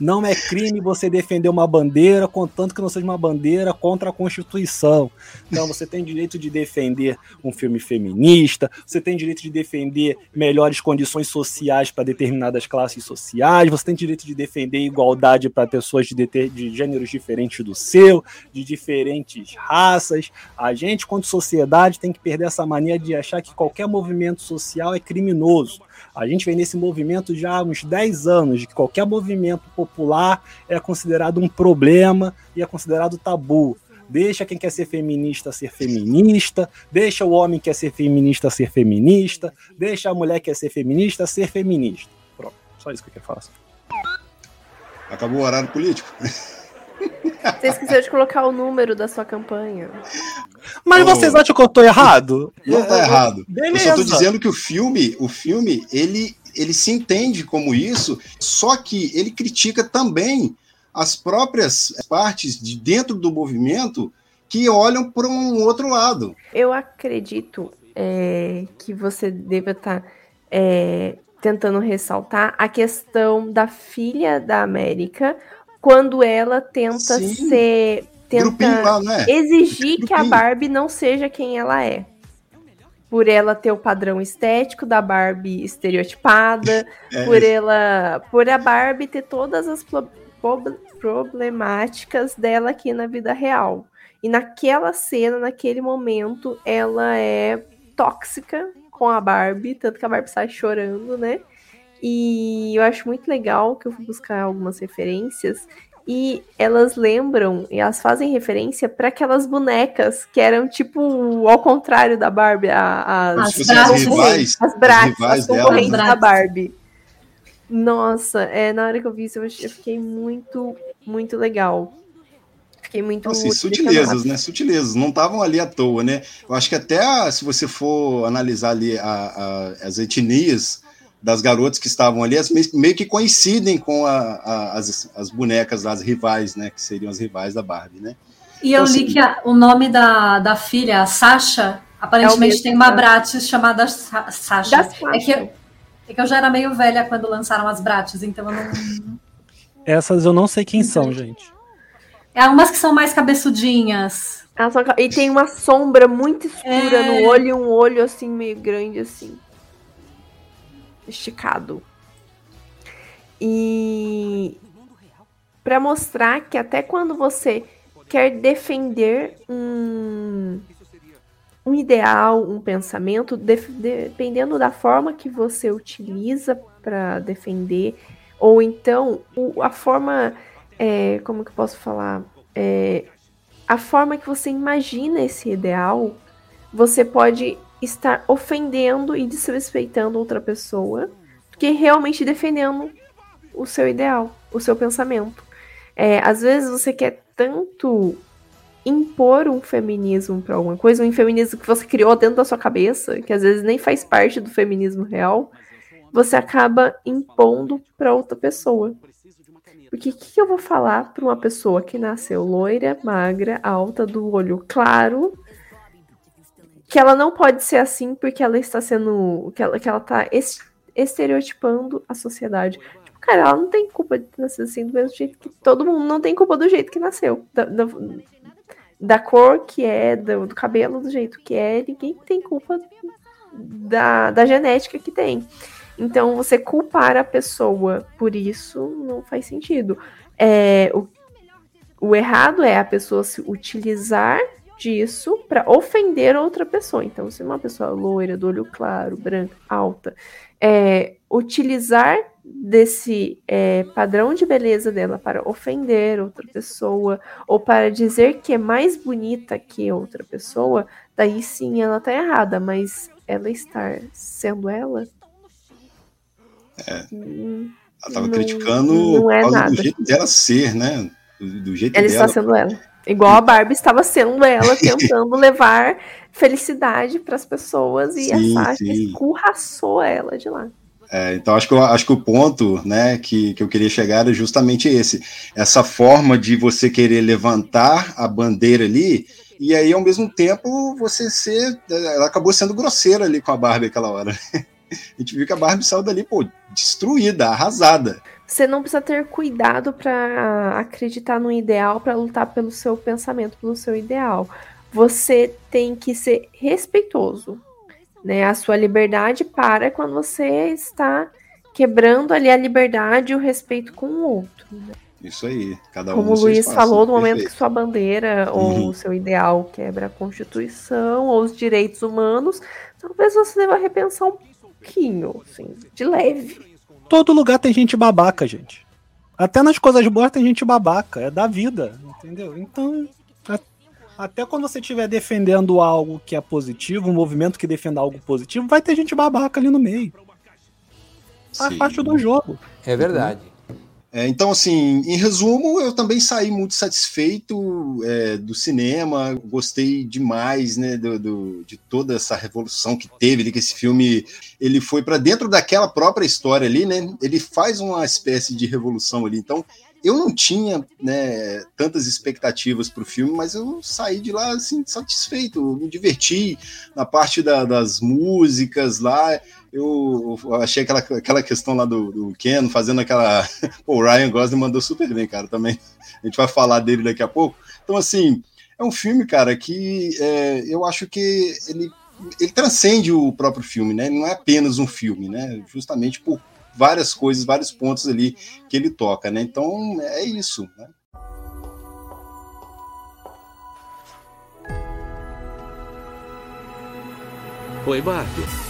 Speaker 7: Não é crime você defender uma bandeira, contanto que não seja uma bandeira contra a Constituição. Então você tem direito de defender um filme feminista, você tem direito de defender melhores condições sociais para determinadas classes sociais, você tem direito de defender igualdade para pessoas de, de gêneros diferentes do seu, de diferentes raças. A gente, quanto sociedade, tem que perder essa mania de achar que qualquer movimento social é criminoso. A gente vem nesse movimento já há uns 10 anos, de que qualquer movimento popular é considerado um problema e é considerado tabu. Deixa quem quer ser feminista ser feminista, deixa o homem que quer ser feminista ser feminista, deixa a mulher que quer ser feminista ser feminista. Pronto, só isso que eu quero falar.
Speaker 1: Acabou o horário político.
Speaker 6: Você esqueceu de colocar o número da sua campanha.
Speaker 7: Mas oh, vocês acham que eu tô errado?
Speaker 1: Não tá errado. Beleza. Eu só tô dizendo que o filme, o filme, ele, ele se entende como isso, só que ele critica também as próprias partes de dentro do movimento que olham para um outro lado.
Speaker 6: Eu acredito é, que você deva estar tá, é, tentando ressaltar a questão da filha da América quando ela tenta Sim. ser. Tenta lá, né? exigir que a Barbie não seja quem ela é. Por ela ter o padrão estético da Barbie estereotipada, é. por ela. Por a Barbie ter todas as problemáticas dela aqui na vida real. E naquela cena, naquele momento, ela é tóxica com a Barbie, tanto que a Barbie sai chorando, né? E eu acho muito legal que eu fui buscar algumas referências e elas lembram e elas fazem referência para aquelas bonecas que eram tipo ao contrário da Barbie, a, as, as, rivais, as braços, as, as concorrentes da Barbie. Nossa, é, na hora que eu vi isso, eu fiquei muito, muito legal. Fiquei muito.
Speaker 1: Assim, sutilezas, né? Sutilezas. Não estavam ali à toa, né? Eu acho que até se você for analisar ali a, a, as etnias das garotas que estavam ali, as meio que coincidem com a, a, as, as bonecas, as rivais, né? Que seriam as rivais da Barbie, né?
Speaker 5: E eu então, li assim, que a, o nome da, da filha, a Sasha, aparentemente é tem uma Bratis chamada Sa Sasha. É que, eu, é que eu já era meio velha quando lançaram as Bratis, então eu não.
Speaker 7: Essas eu não sei quem são, gente.
Speaker 5: É umas que são mais cabeçudinhas.
Speaker 6: E tem uma sombra muito escura é... no olho e um olho assim meio grande assim esticado. E para mostrar que até quando você quer defender um, um ideal, um pensamento, de, dependendo da forma que você utiliza para defender, ou então o, a forma, é, como que eu posso falar, é, a forma que você imagina esse ideal, você pode estar ofendendo e desrespeitando outra pessoa do que realmente defendendo o seu ideal, o seu pensamento. É, às vezes você quer tanto impor um feminismo para alguma coisa, um feminismo que você criou dentro da sua cabeça, que às vezes nem faz parte do feminismo real, você acaba impondo para outra pessoa. Porque o que, que eu vou falar para uma pessoa que nasceu loira, magra, alta, do olho claro, que ela não pode ser assim porque ela está sendo. que ela, que ela tá estereotipando a sociedade. Tipo, Cara, ela não tem culpa de nascer assim do mesmo jeito que todo mundo não tem culpa do jeito que nasceu. Da, da, da cor que é, do, do, cabelo do jeito que é, ninguém tem culpa da, da genética que tem. Então, você culpar a pessoa por isso não faz sentido. É, o, o errado é a pessoa se utilizar disso para ofender outra pessoa. Então, se uma pessoa loira, do olho claro, branca, alta, é, utilizar desse é, padrão de beleza dela para ofender outra pessoa ou para dizer que é mais bonita que outra pessoa, daí sim ela tá errada, mas ela estar sendo ela.
Speaker 1: É. Hum, ela tava não, criticando não é do jeito dela ser, né? Do, jeito
Speaker 6: ela
Speaker 1: dela.
Speaker 6: está sendo ela. Igual a Barbie estava sendo ela, tentando levar felicidade para as pessoas e sim, a Sasha escurraçou ela de lá.
Speaker 1: É, então acho que, eu, acho que o ponto né, que, que eu queria chegar é justamente esse. Essa forma de você querer levantar a bandeira ali, e aí, ao mesmo tempo, você ser. Ela acabou sendo grosseira ali com a Barbie aquela hora. A gente viu que a Barbie saiu dali, pô, destruída, arrasada.
Speaker 6: Você não precisa ter cuidado para acreditar no ideal, para lutar pelo seu pensamento, pelo seu ideal. Você tem que ser respeitoso né? A sua liberdade para quando você está quebrando ali a liberdade e o respeito com o outro. Né?
Speaker 1: Isso aí, cada
Speaker 6: um Como o Luiz falou, no momento que sua bandeira uhum. ou o seu ideal quebra a Constituição ou os direitos humanos, talvez você deva repensar um pouquinho, assim, de leve.
Speaker 7: Todo lugar tem gente babaca, gente. Até nas coisas boas tem gente babaca, é da vida, entendeu? Então, até quando você estiver defendendo algo que é positivo, um movimento que defenda algo positivo, vai ter gente babaca ali no meio. Faz parte do jogo.
Speaker 3: É verdade.
Speaker 1: É, então, assim, em resumo, eu também saí muito satisfeito é, do cinema, gostei demais, né, do, do, de toda essa revolução que teve, que esse filme, ele foi para dentro daquela própria história ali, né, ele faz uma espécie de revolução ali, então eu não tinha né, tantas expectativas para o filme, mas eu saí de lá assim, satisfeito, me diverti na parte da, das músicas lá. Eu achei aquela, aquela questão lá do, do Ken fazendo aquela. O Ryan Gosling mandou super bem, cara, também. A gente vai falar dele daqui a pouco. Então, assim, é um filme, cara, que é, eu acho que ele, ele transcende o próprio filme, né? Ele não é apenas um filme, né? Justamente por várias coisas, vários pontos ali que ele toca, né? Então é isso, né?
Speaker 3: Oi, Barbie.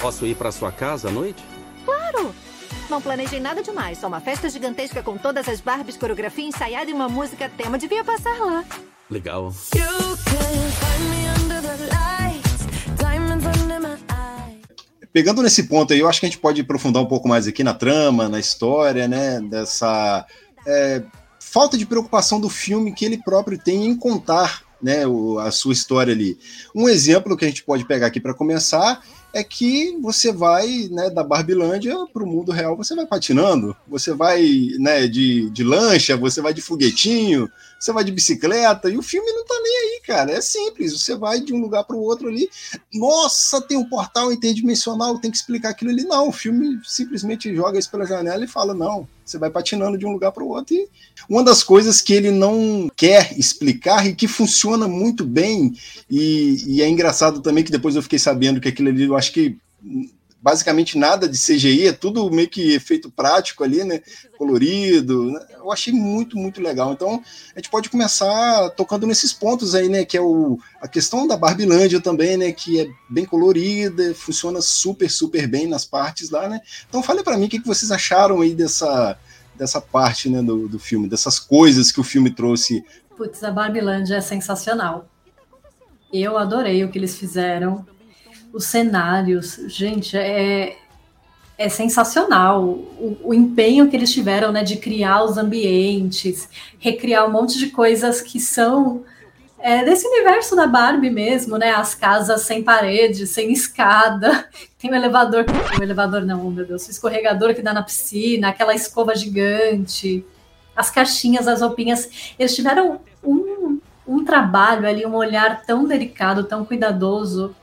Speaker 3: Posso ir para sua casa à noite?
Speaker 4: Claro! Não planejei nada demais, só uma festa gigantesca com todas as Barbies, coreografia ensaiada e uma música tema. Devia passar lá.
Speaker 3: Legal.
Speaker 1: Pegando nesse ponto aí, eu acho que a gente pode aprofundar um pouco mais aqui na trama, na história, né? Dessa é, falta de preocupação do filme que ele próprio tem em contar né, o, a sua história ali. Um exemplo que a gente pode pegar aqui para começar é que você vai né, da Barbilândia para o mundo real, você vai patinando, você vai né, de, de lancha, você vai de foguetinho, você vai de bicicleta, e o filme não tá nem aí, cara. É simples, você vai de um lugar para o outro ali. Nossa, tem um portal interdimensional, tem que explicar aquilo ali. Não, o filme simplesmente joga isso pela janela e fala: não, você vai patinando de um lugar para o outro. E uma das coisas que ele não quer explicar e que funciona muito bem, e, e é engraçado também que depois eu fiquei sabendo que aquilo ali, eu acho que basicamente nada de CGI, é tudo meio que efeito prático ali, né? Colorido. Né? Eu achei muito, muito legal. Então, a gente pode começar tocando nesses pontos aí, né? Que é o, a questão da Barbilândia também, né? Que é bem colorida, funciona super, super bem nas partes lá, né? Então, fale para mim o que, que vocês acharam aí dessa, dessa parte né, do, do filme, dessas coisas que o filme trouxe.
Speaker 5: Putz, a Barbilândia é sensacional. Eu adorei o que eles fizeram os cenários, gente, é, é sensacional o, o, empenho que eles tiveram, né, de criar os ambientes, recriar um monte de coisas que são é, desse universo da Barbie mesmo, né, as casas sem parede, sem escada, tem o um elevador, um elevador não, meu Deus, o escorregador que dá na piscina, aquela escova gigante, as caixinhas, as roupinhas, eles tiveram um, um trabalho ali, um olhar tão delicado, tão cuidadoso,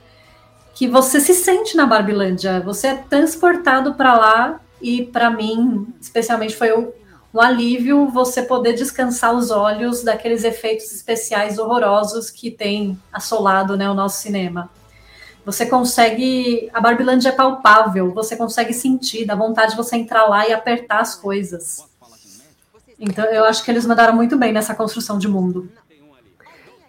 Speaker 5: que você se sente na Barbilândia, você é transportado para lá e para mim, especialmente, foi um, alívio você poder descansar os olhos daqueles efeitos especiais horrorosos que tem assolado né, o nosso cinema. Você consegue. A Barbilândia é palpável, você consegue sentir, dá vontade de você entrar lá e apertar as coisas. Então, eu acho que eles mandaram muito bem nessa construção de mundo.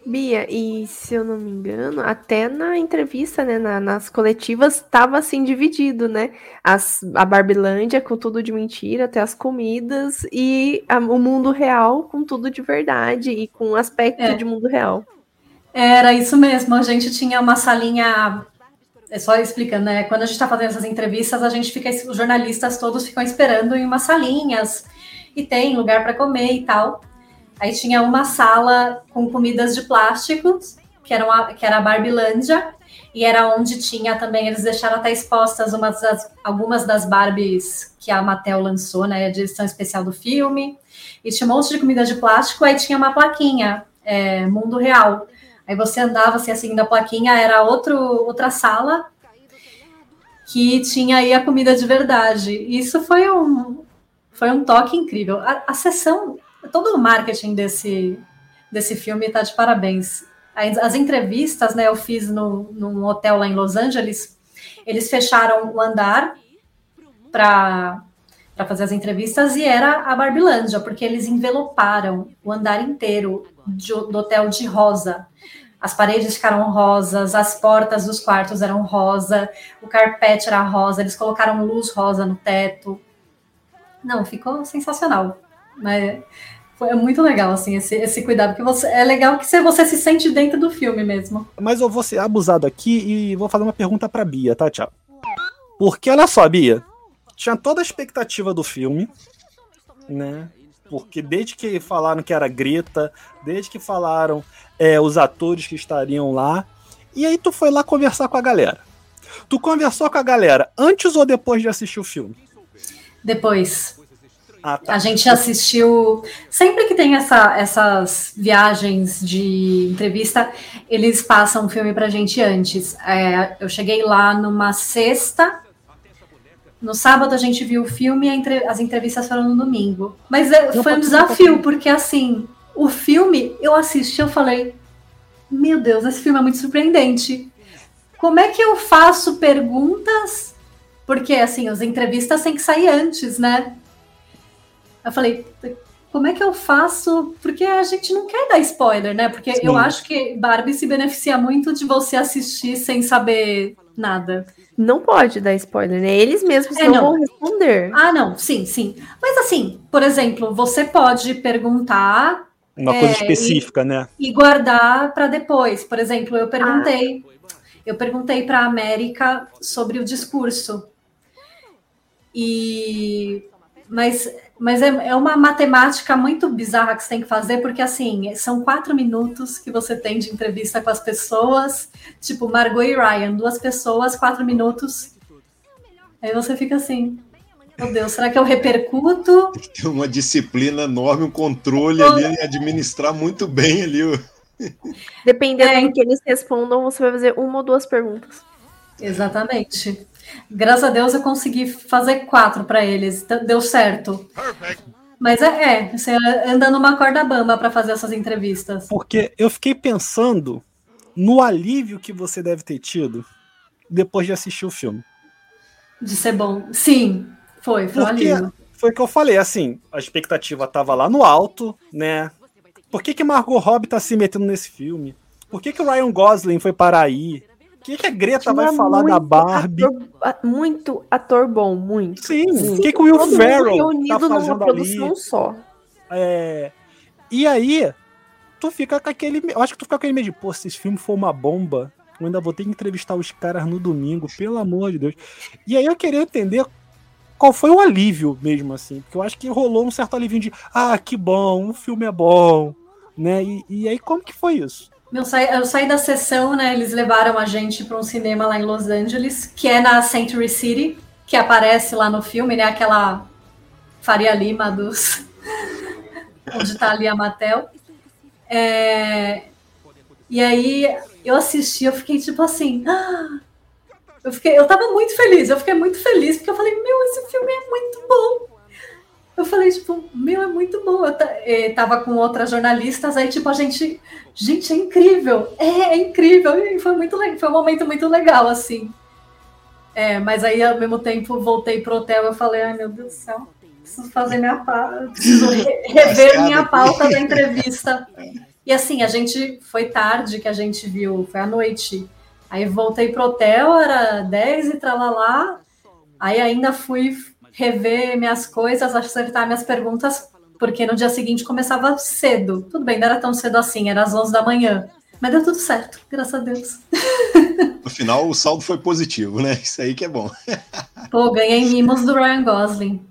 Speaker 6: Bia, e se eu não me engano, até na entrevista, né, na, nas coletivas, estava assim dividido, né? As, a Barbilândia com tudo de mentira, até as comidas, e a, o mundo real com tudo de verdade e com aspecto é. de mundo real.
Speaker 5: Era isso mesmo, a gente tinha uma salinha. É só explicando, né? Quando a gente está fazendo essas entrevistas, a gente fica, os jornalistas todos ficam esperando em umas salinhas e tem lugar para comer e tal. Aí tinha uma sala com comidas de plásticos, que era, uma, que era a Barbilândia, e era onde tinha também, eles deixaram até expostas umas das, algumas das Barbies que a Mattel lançou, né, a edição especial do filme, e tinha um monte de comida de plástico, aí tinha uma plaquinha, é, Mundo Real. Aí você andava assim, assim, da plaquinha, era outro, outra sala que tinha aí a comida de verdade. Isso foi um, foi um toque incrível. A, a sessão todo o marketing desse, desse filme está de parabéns. As entrevistas, né, eu fiz no, num hotel lá em Los Angeles, eles fecharam o andar para para fazer as entrevistas e era a Barbilândia, porque eles enveloparam o andar inteiro de, do hotel de rosa. As paredes ficaram rosas, as portas dos quartos eram rosa, o carpete era rosa, eles colocaram luz rosa no teto. Não, ficou sensacional. Mas foi muito legal, assim, esse, esse cuidado, porque você, é legal que você, você se sente dentro do filme mesmo.
Speaker 7: Mas eu vou ser abusado aqui e vou fazer uma pergunta pra Bia, tá, Tiago? Porque, olha só, Bia, tinha toda a expectativa do filme, né? Porque desde que falaram que era Greta, desde que falaram é, os atores que estariam lá, e aí tu foi lá conversar com a galera. Tu conversou com a galera antes ou depois de assistir o filme?
Speaker 5: Depois. Ah, tá. A gente assistiu. Sempre que tem essa, essas viagens de entrevista, eles passam o filme pra gente antes. É, eu cheguei lá numa sexta. No sábado a gente viu o filme e as entrevistas foram no domingo. Mas é, foi um desafio, porque assim, o filme eu assisti, eu falei, meu Deus, esse filme é muito surpreendente. Como é que eu faço perguntas? Porque assim, as entrevistas têm que sair antes, né? Eu falei, como é que eu faço? Porque a gente não quer dar spoiler, né? Porque Sim. eu acho que Barbie se beneficia muito de você assistir sem saber nada.
Speaker 6: Não pode dar spoiler, né? Eles mesmos é, não, não vão responder.
Speaker 5: Ah, não, sim, sim. Mas assim, por exemplo, você pode perguntar.
Speaker 7: Uma é, coisa específica,
Speaker 5: e,
Speaker 7: né?
Speaker 5: E guardar para depois. Por exemplo, eu perguntei. Ah. Eu perguntei para a América sobre o discurso. E mas mas é, é uma matemática muito bizarra que você tem que fazer, porque assim, são quatro minutos que você tem de entrevista com as pessoas, tipo Margot e Ryan, duas pessoas, quatro minutos. Aí você fica assim, meu Deus, será que eu repercuto?
Speaker 1: Tem uma disciplina enorme, um controle ali, e administrar muito bem ali.
Speaker 6: Dependendo é. do que eles respondam, você vai fazer uma ou duas perguntas.
Speaker 5: Exatamente. Graças a Deus eu consegui fazer quatro para eles, deu certo. Mas é, é, você anda numa corda bamba para fazer essas entrevistas.
Speaker 7: Porque eu fiquei pensando no alívio que você deve ter tido depois de assistir o filme.
Speaker 5: De ser bom. Sim, foi, foi
Speaker 7: Porque um alívio. Foi o que eu falei, assim, a expectativa tava lá no alto, né? Por que, que Margot Robbie tá se metendo nesse filme? Por que, que o Ryan Gosling foi parar aí? Que, que a Greta vai falar da Barbie?
Speaker 6: Ator, muito ator bom, muito.
Speaker 7: Sim, o que, que o Will Ferrell tá fazendo numa
Speaker 6: produção ali? só.
Speaker 7: É, e aí, tu fica com aquele. Eu acho que tu fica com aquele medo de, pô, se esse filme for uma bomba, eu ainda vou ter que entrevistar os caras no domingo, pelo amor de Deus. E aí eu queria entender qual foi o alívio mesmo, assim. Porque eu acho que rolou um certo alívio de, ah, que bom, o filme é bom, né? E, e aí, como que foi isso?
Speaker 5: Eu saí, da sessão, né? Eles levaram a gente para um cinema lá em Los Angeles, que é na Century City, que aparece lá no filme, né? Aquela Faria Lima dos. onde está ali a Mattel. É... E aí eu assisti, eu fiquei tipo assim. Ah! Eu, fiquei, eu tava muito feliz, eu fiquei muito feliz, porque eu falei, meu, esse filme é muito bom. Eu falei, tipo, meu, é muito bom. Eu eh, tava com outras jornalistas, aí, tipo, a gente, gente, é incrível, é, é incrível. E foi muito foi um momento muito legal, assim. É, mas aí, ao mesmo tempo, voltei pro hotel e falei, ai, meu Deus do céu, preciso fazer minha pauta, preciso re rever minha pauta da entrevista. E assim, a gente foi tarde que a gente viu, foi à noite. Aí voltei pro hotel, era 10 e tralalá. Aí ainda fui rever minhas coisas, acertar minhas perguntas, porque no dia seguinte começava cedo. Tudo bem, não era tão cedo assim, era às 11 da manhã. Mas deu tudo certo, graças a Deus.
Speaker 1: No final, o saldo foi positivo, né? Isso aí que é bom.
Speaker 5: Pô, ganhei mimos do Ryan Gosling.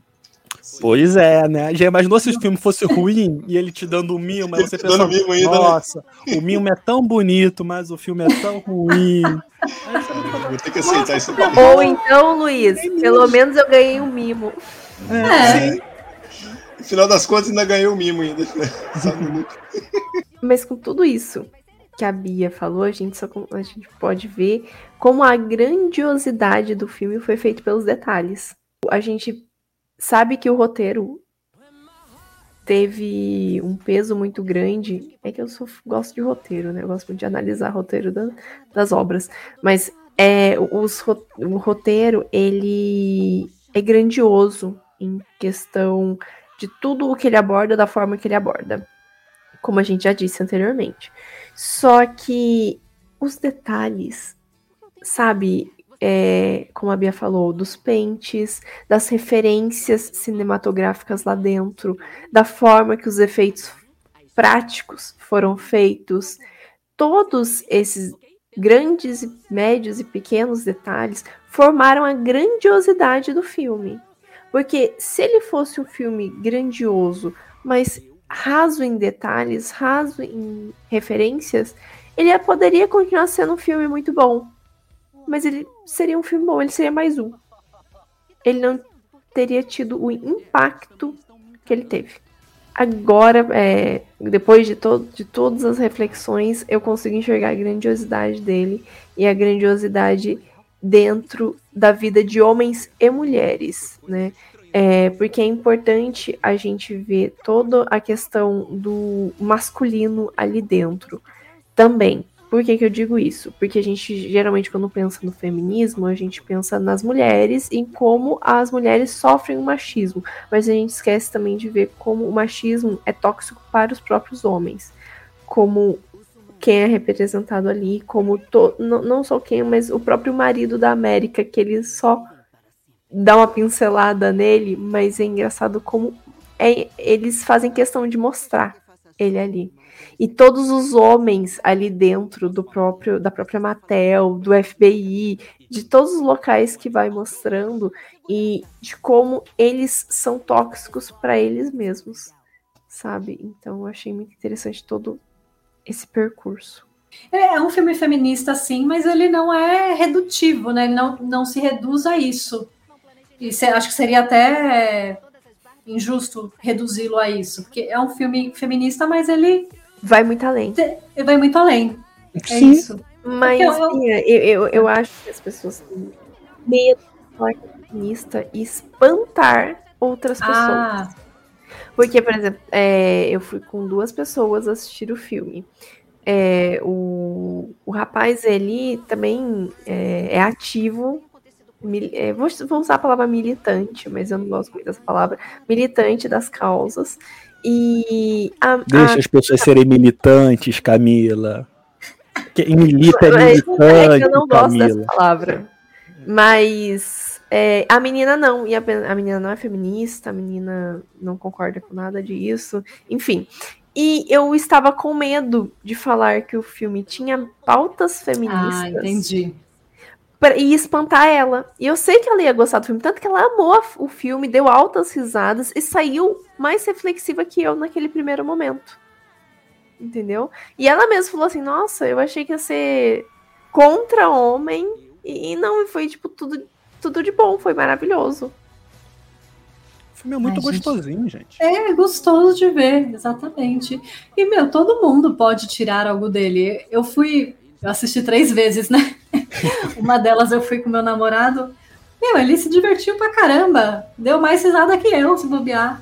Speaker 7: Pois é, né? Já imaginou se o filme fosse ruim e ele te dando um mimo, mas você pensa, mimo ainda, né? nossa, né? o mimo é tão bonito, mas o filme é tão ruim.
Speaker 1: Vou ter que aceitar isso.
Speaker 6: Ou então, Luiz, pelo menos eu ganhei um mimo.
Speaker 1: É. é. No final das contas, ainda ganhei um mimo ainda.
Speaker 6: Mas com tudo isso que a Bia falou, a gente, só, a gente pode ver como a grandiosidade do filme foi feito pelos detalhes. A gente sabe que o roteiro teve um peso muito grande. É que eu sou, gosto de roteiro, né? Eu gosto de analisar roteiro da, das obras. Mas é, os, o roteiro, ele é grandioso em questão de tudo o que ele aborda, da forma que ele aborda. Como a gente já disse anteriormente. Só que os detalhes, sabe? É, como a Bia falou, dos pentes, das referências cinematográficas lá dentro, da forma que os efeitos práticos foram feitos. Todos esses grandes, médios e pequenos detalhes formaram a grandiosidade do filme. Porque se ele fosse um filme grandioso, mas raso em detalhes, raso em referências, ele poderia continuar sendo um filme muito bom mas ele seria um filme bom, ele seria mais um. Ele não teria tido o impacto que ele teve. Agora, é, depois de, to de todas as reflexões, eu consigo enxergar a grandiosidade dele e a grandiosidade dentro da vida de homens e mulheres, né? É, porque é importante a gente ver toda a questão do masculino ali dentro também. Por que, que eu digo isso? Porque a gente geralmente, quando pensa no feminismo, a gente pensa nas mulheres e em como as mulheres sofrem o machismo. Mas a gente esquece também de ver como o machismo é tóxico para os próprios homens. Como quem é representado ali, como to, não, não só quem, mas o próprio marido da América, que ele só dá uma pincelada nele, mas é engraçado como é, eles fazem questão de mostrar ele ali e todos os homens ali dentro do próprio da própria Mattel, do FBI, de todos os locais que vai mostrando e de como eles são tóxicos para eles mesmos, sabe? Então eu achei muito interessante todo esse percurso.
Speaker 5: É, é um filme feminista, sim, mas ele não é redutivo, né? Ele não, não se reduz a isso. E acho que seria até injusto reduzi-lo a isso, porque é um filme feminista, mas ele
Speaker 6: vai muito além.
Speaker 5: Vai muito além. É Sim. isso.
Speaker 6: Mas eu... eu, eu, eu acho que as pessoas têm medo de falar feminista e espantar outras pessoas. Ah. Porque, por exemplo, é, eu fui com duas pessoas assistir o filme. É, o, o rapaz, ele também é, é ativo. Mil, é, vou, vou usar a palavra militante, mas eu não gosto muito dessa palavra. Militante das causas. E a,
Speaker 7: Deixa a... as pessoas serem militantes, Camila. Quem milita é militante. É que eu não gosto Camila. dessa
Speaker 6: palavra. Mas é, a menina não, e a, a menina não é feminista, a menina não concorda com nada disso. Enfim. E eu estava com medo de falar que o filme tinha pautas feministas. Ah,
Speaker 5: entendi
Speaker 6: pra, e espantar ela. E eu sei que ela ia gostar do filme, tanto que ela amou o filme, deu altas risadas e saiu mais reflexiva que eu naquele primeiro momento. Entendeu? E ela mesma falou assim: Nossa, eu achei que ia ser contra homem, e não, foi tipo tudo, tudo de bom, foi maravilhoso.
Speaker 7: O filme é muito Ai, gostosinho, gente.
Speaker 5: É, gostoso de ver, exatamente. E, meu, todo mundo pode tirar algo dele. Eu fui. Eu assisti três vezes, né? Uma delas eu fui com meu namorado. Meu, ele se divertiu pra caramba. Deu mais risada que eu, se bobear.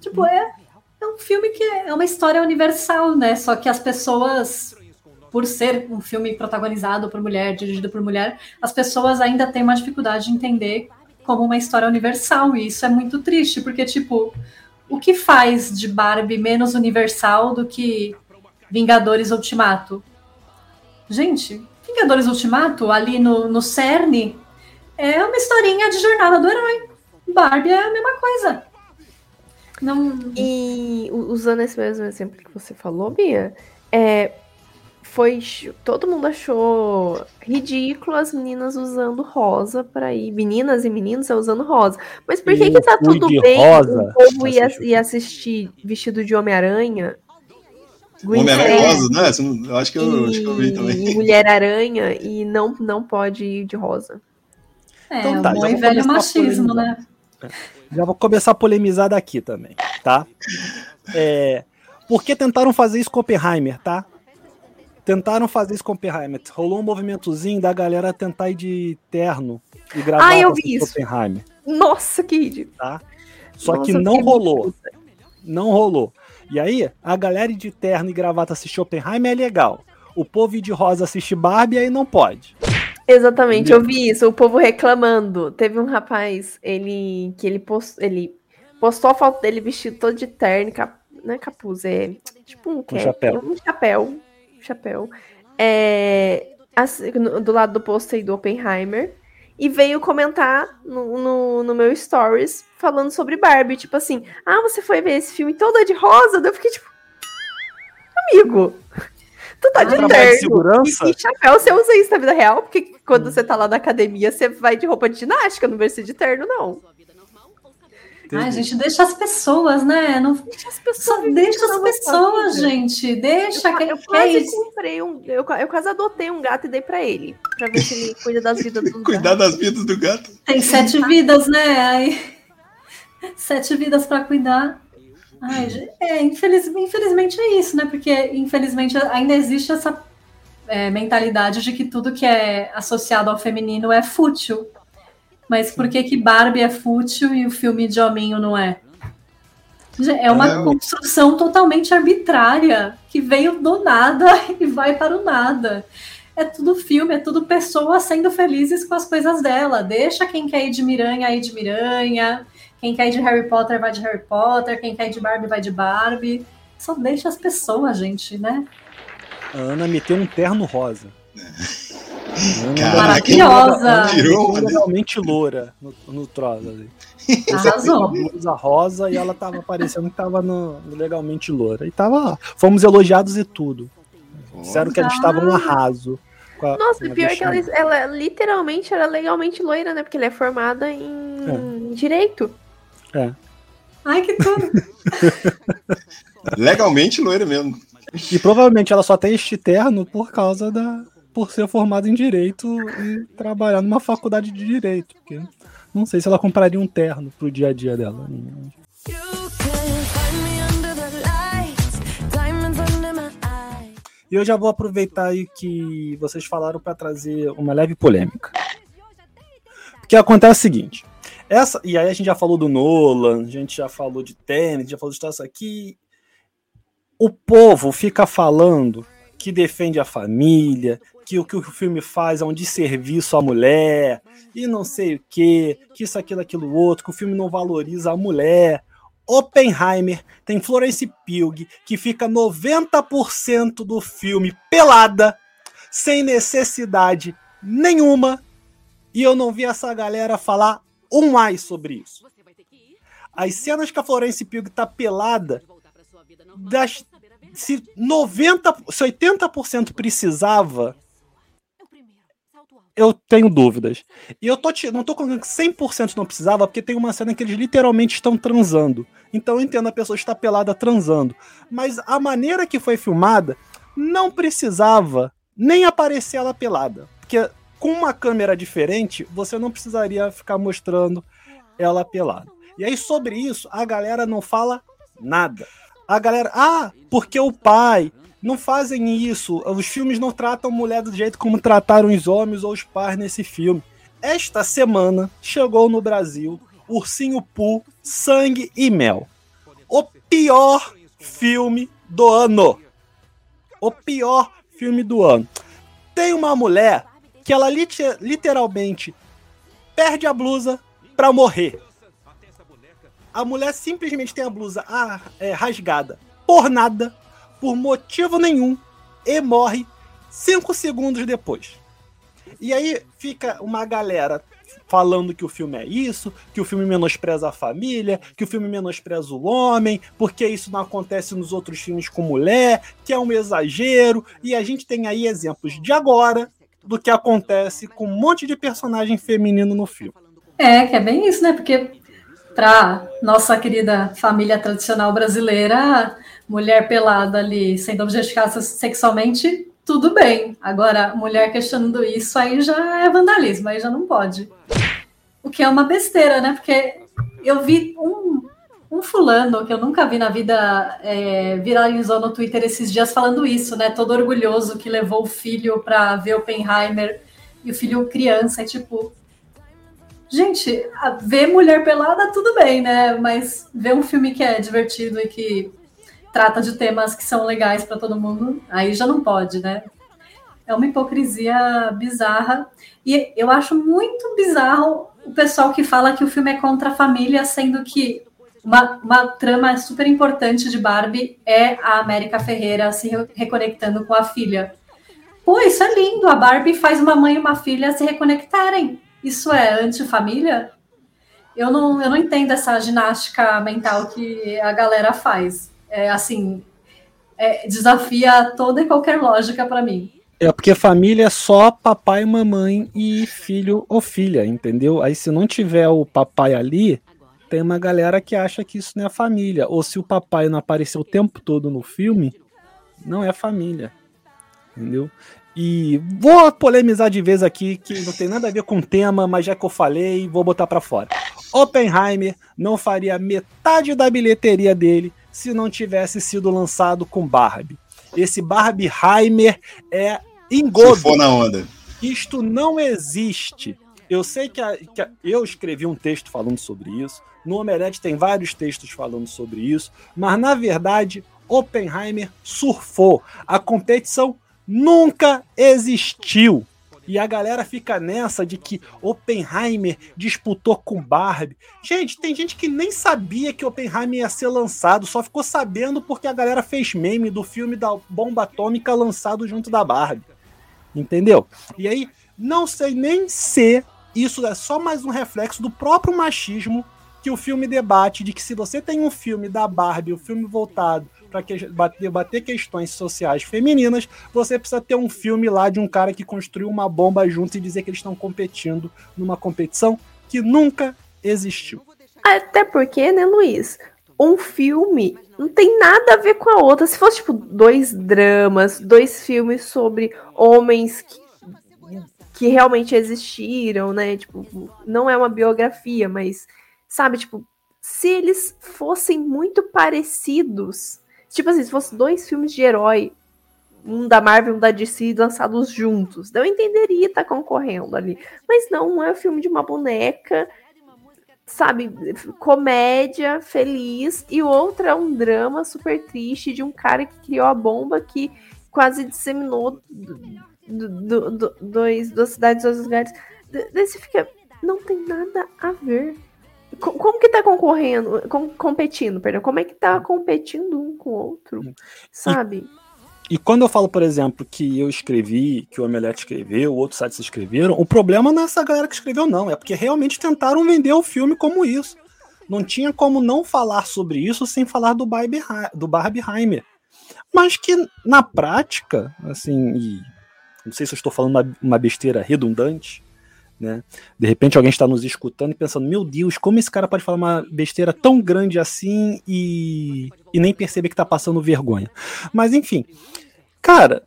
Speaker 5: Tipo, é, é um filme que é uma história universal, né? Só que as pessoas, por ser um filme protagonizado por mulher, dirigido por mulher, as pessoas ainda têm uma dificuldade de entender como uma história universal. E isso é muito triste, porque, tipo, o que faz de Barbie menos universal do que Vingadores Ultimato? Gente, Vingadores Ultimato, ali no, no cerne, é uma historinha de jornada do herói. Barbie é a mesma coisa.
Speaker 6: Não... E usando esse mesmo exemplo que você falou, Bia, é, foi. Todo mundo achou ridículo as meninas usando rosa para ir. Meninas e meninos usando rosa. Mas por que, que tá tudo bem rosa, o povo ia, ia assistir vestido de Homem-Aranha?
Speaker 1: Homem-Aranha rosa, né? Eu acho que eu, acho que eu vi também.
Speaker 6: Mulher-Aranha e não, não pode ir de rosa.
Speaker 5: É, então, tá, um velho machismo, né?
Speaker 7: Já vou começar a polemizar daqui também, tá? É, porque tentaram fazer isso com Oppenheimer, tá? Tentaram fazer isso com Oppenheimer. Rolou um movimentozinho da galera tentar ir de terno e gravar
Speaker 6: ah, eu vi isso. Oppenheimer. Nossa, que
Speaker 7: Tá? Só Nossa, que não que rolou. Não rolou. E aí, a galera de terno e gravata assistir Oppenheimer é legal. O povo de rosa assiste Barbie aí não pode.
Speaker 6: Exatamente, eu vi isso, o povo reclamando. Teve um rapaz, ele que ele, post, ele postou a foto dele vestido todo de terno, cap, não é capuz, é tipo um,
Speaker 7: um chapéu.
Speaker 6: Um chapéu. chapéu. É, assim, do lado do pôster do Oppenheimer. E veio comentar no, no, no, meu stories falando sobre Barbie. Tipo assim, ah, você foi ver esse filme toda de rosa? Eu fiquei tipo, amigo, Tu tá de terno de segurança? E, e chapéu, você usa isso na vida real? Porque quando você tá lá na academia, você vai de roupa de ginástica, não vai ser de terno, não.
Speaker 5: Ai, gente, deixa as pessoas, né? Não deixa as pessoas, deixa as pessoas, gente. Deixa
Speaker 6: eu, eu quase comprei um, eu, eu quase adotei um gato e dei para ele, para ver se ele cuida das vidas do
Speaker 1: Cuidar das vidas do gato.
Speaker 5: Tem sete vidas, né? Aí, sete vidas para cuidar. Ai, é, infeliz, infelizmente é isso, né? Porque infelizmente ainda existe essa é, mentalidade de que tudo que é associado ao feminino é fútil. Mas por que que Barbie é fútil e o filme de hominho não é? É uma é. construção totalmente arbitrária que veio do nada e vai para o nada. É tudo filme, é tudo pessoas sendo felizes com as coisas dela. Deixa quem quer ir de Miranha ir de Miranha. Quem quer ir de Harry Potter vai de Harry Potter, quem quer ir de Barbie vai de Barbie. Só deixa as pessoas, gente, né?
Speaker 7: A Ana meteu um terno rosa.
Speaker 5: Maravilhosa!
Speaker 7: Tirou realmente loura no, no troço.
Speaker 5: Arrasou.
Speaker 7: Blusa rosa e ela tava parecendo que tava no, no, legalmente loura. E tava lá. Fomos elogiados e tudo. Disseram que a gente tava no arraso.
Speaker 6: A, Nossa, pior que ela, ela, literalmente era legalmente loira, né? Porque ela é formada em é. direito.
Speaker 7: É.
Speaker 5: Ai, que tudo.
Speaker 1: Legalmente loira mesmo.
Speaker 7: E provavelmente ela só tem este terno por causa da. Por ser formada em direito e trabalhar numa faculdade de direito. Porque não sei se ela compraria um terno pro dia a dia dela. E eu já vou aproveitar aí que vocês falaram para trazer uma leve polêmica. Porque acontece o seguinte: essa, e aí a gente já falou do Nolan, a gente já falou de Tenet, já falou de isso aqui. O povo fica falando que defende a família, que o que o filme faz é um desserviço à mulher, e não sei o que, que isso, aquilo, aquilo outro, que o filme não valoriza a mulher. Oppenheimer tem Florence Pugh, que fica 90% do filme pelada, sem necessidade nenhuma, e eu não vi essa galera falar um mais sobre isso. As cenas que a Florence Pugh tá pelada, das, se 90, se 80% precisava, eu tenho dúvidas. E eu tô não tô colocando que 100% não precisava, porque tem uma cena que eles literalmente estão transando. Então eu entendo a pessoa estar pelada transando. Mas a maneira que foi filmada não precisava nem aparecer ela pelada. Porque com uma câmera diferente, você não precisaria ficar mostrando ela pelada. E aí, sobre isso, a galera não fala nada. A galera, ah, porque o pai não fazem isso. Os filmes não tratam mulher do jeito como trataram os homens ou os pais nesse filme. Esta semana chegou no Brasil Ursinho Poo, Sangue e Mel. O pior filme do ano. O pior filme do ano. Tem uma mulher que ela literalmente perde a blusa pra morrer. A mulher simplesmente tem a blusa ah, é, rasgada por nada, por motivo nenhum, e morre cinco segundos depois. E aí fica uma galera falando que o filme é isso, que o filme menospreza a família, que o filme menospreza o homem, porque isso não acontece nos outros filmes com mulher, que é um exagero, e a gente tem aí exemplos de agora do que acontece com um monte de personagem feminino no filme.
Speaker 5: É, que é bem isso, né? Porque para nossa querida família tradicional brasileira, mulher pelada ali sendo objetificada sexualmente, tudo bem. Agora, mulher questionando isso aí já é vandalismo, aí já não pode. O que é uma besteira, né? Porque eu vi um, um fulano que eu nunca vi na vida é, viralizou no Twitter esses dias falando isso, né? Todo orgulhoso que levou o filho para ver Oppenheimer e o filho criança, é tipo. Gente, ver mulher pelada, tudo bem, né? Mas ver um filme que é divertido e que trata de temas que são legais para todo mundo, aí já não pode, né? É uma hipocrisia bizarra. E eu acho muito bizarro o pessoal que fala que o filme é contra a família, sendo que uma, uma trama super importante de Barbie é a América Ferreira se reconectando com a filha. Pô, isso é lindo. A Barbie faz uma mãe e uma filha se reconectarem. Isso é antifamília? Eu não, eu não entendo essa ginástica mental que a galera faz é, assim, é, desafia toda e qualquer lógica para mim.
Speaker 7: É porque família é só papai, mamãe e filho ou filha, entendeu? Aí se não tiver o papai ali, tem uma galera que acha que isso não é família. Ou se o papai não apareceu o tempo todo no filme, não é família. Entendeu? E vou polemizar de vez aqui, que não tem nada a ver com o tema, mas já que eu falei, vou botar para fora. Oppenheimer não faria metade da bilheteria dele se não tivesse sido lançado com Barbie. Esse Barbieheimer é engodo. Se
Speaker 1: for na onda.
Speaker 7: Isto não existe. Eu sei que, a, que a, eu escrevi um texto falando sobre isso. No Omelete tem vários textos falando sobre isso. Mas, na verdade, Oppenheimer surfou. A competição nunca existiu. E a galera fica nessa de que Oppenheimer disputou com Barbie. Gente, tem gente que nem sabia que Oppenheimer ia ser lançado, só ficou sabendo porque a galera fez meme do filme da bomba atômica lançado junto da Barbie. Entendeu? E aí, não sei nem se isso é só mais um reflexo do próprio machismo que o filme debate de que se você tem um filme da Barbie, um filme voltado para debater questões sociais femininas, você precisa ter um filme lá de um cara que construiu uma bomba junto e dizer que eles estão competindo numa competição que nunca existiu.
Speaker 6: Até porque, né, Luiz? Um filme não tem nada a ver com a outra. Se fosse, tipo, dois dramas, dois filmes sobre homens que, que realmente existiram, né? Tipo, não é uma biografia, mas, sabe, tipo, se eles fossem muito parecidos, Tipo assim, se fosse dois filmes de herói, um da Marvel e um da DC lançados juntos, eu entenderia estar tá concorrendo ali. Mas não, é um filme de uma boneca, sabe, comédia, feliz, e o outro é um drama super triste de um cara que criou a bomba que quase disseminou do, do, do, dois, duas cidades, dois lugares. Desse fica. Não tem nada a ver. Como que tá concorrendo, com, competindo, perdão, como é que tá competindo um com o outro, sabe?
Speaker 7: E, e, quando eu falo, por exemplo, que eu escrevi, que o Omelete escreveu, outros sites escreveram, o problema não é essa galera que escreveu, não, é porque realmente tentaram vender o filme como isso. Não tinha como não falar sobre isso sem falar do, Barbie, do Barbieheimer. Mas que, na prática, assim, e não sei se eu estou falando uma, uma besteira redundante, né? De repente alguém está nos escutando e pensando, meu Deus, como esse cara pode falar uma besteira tão grande assim e, e nem perceber que está passando vergonha. Mas enfim, cara,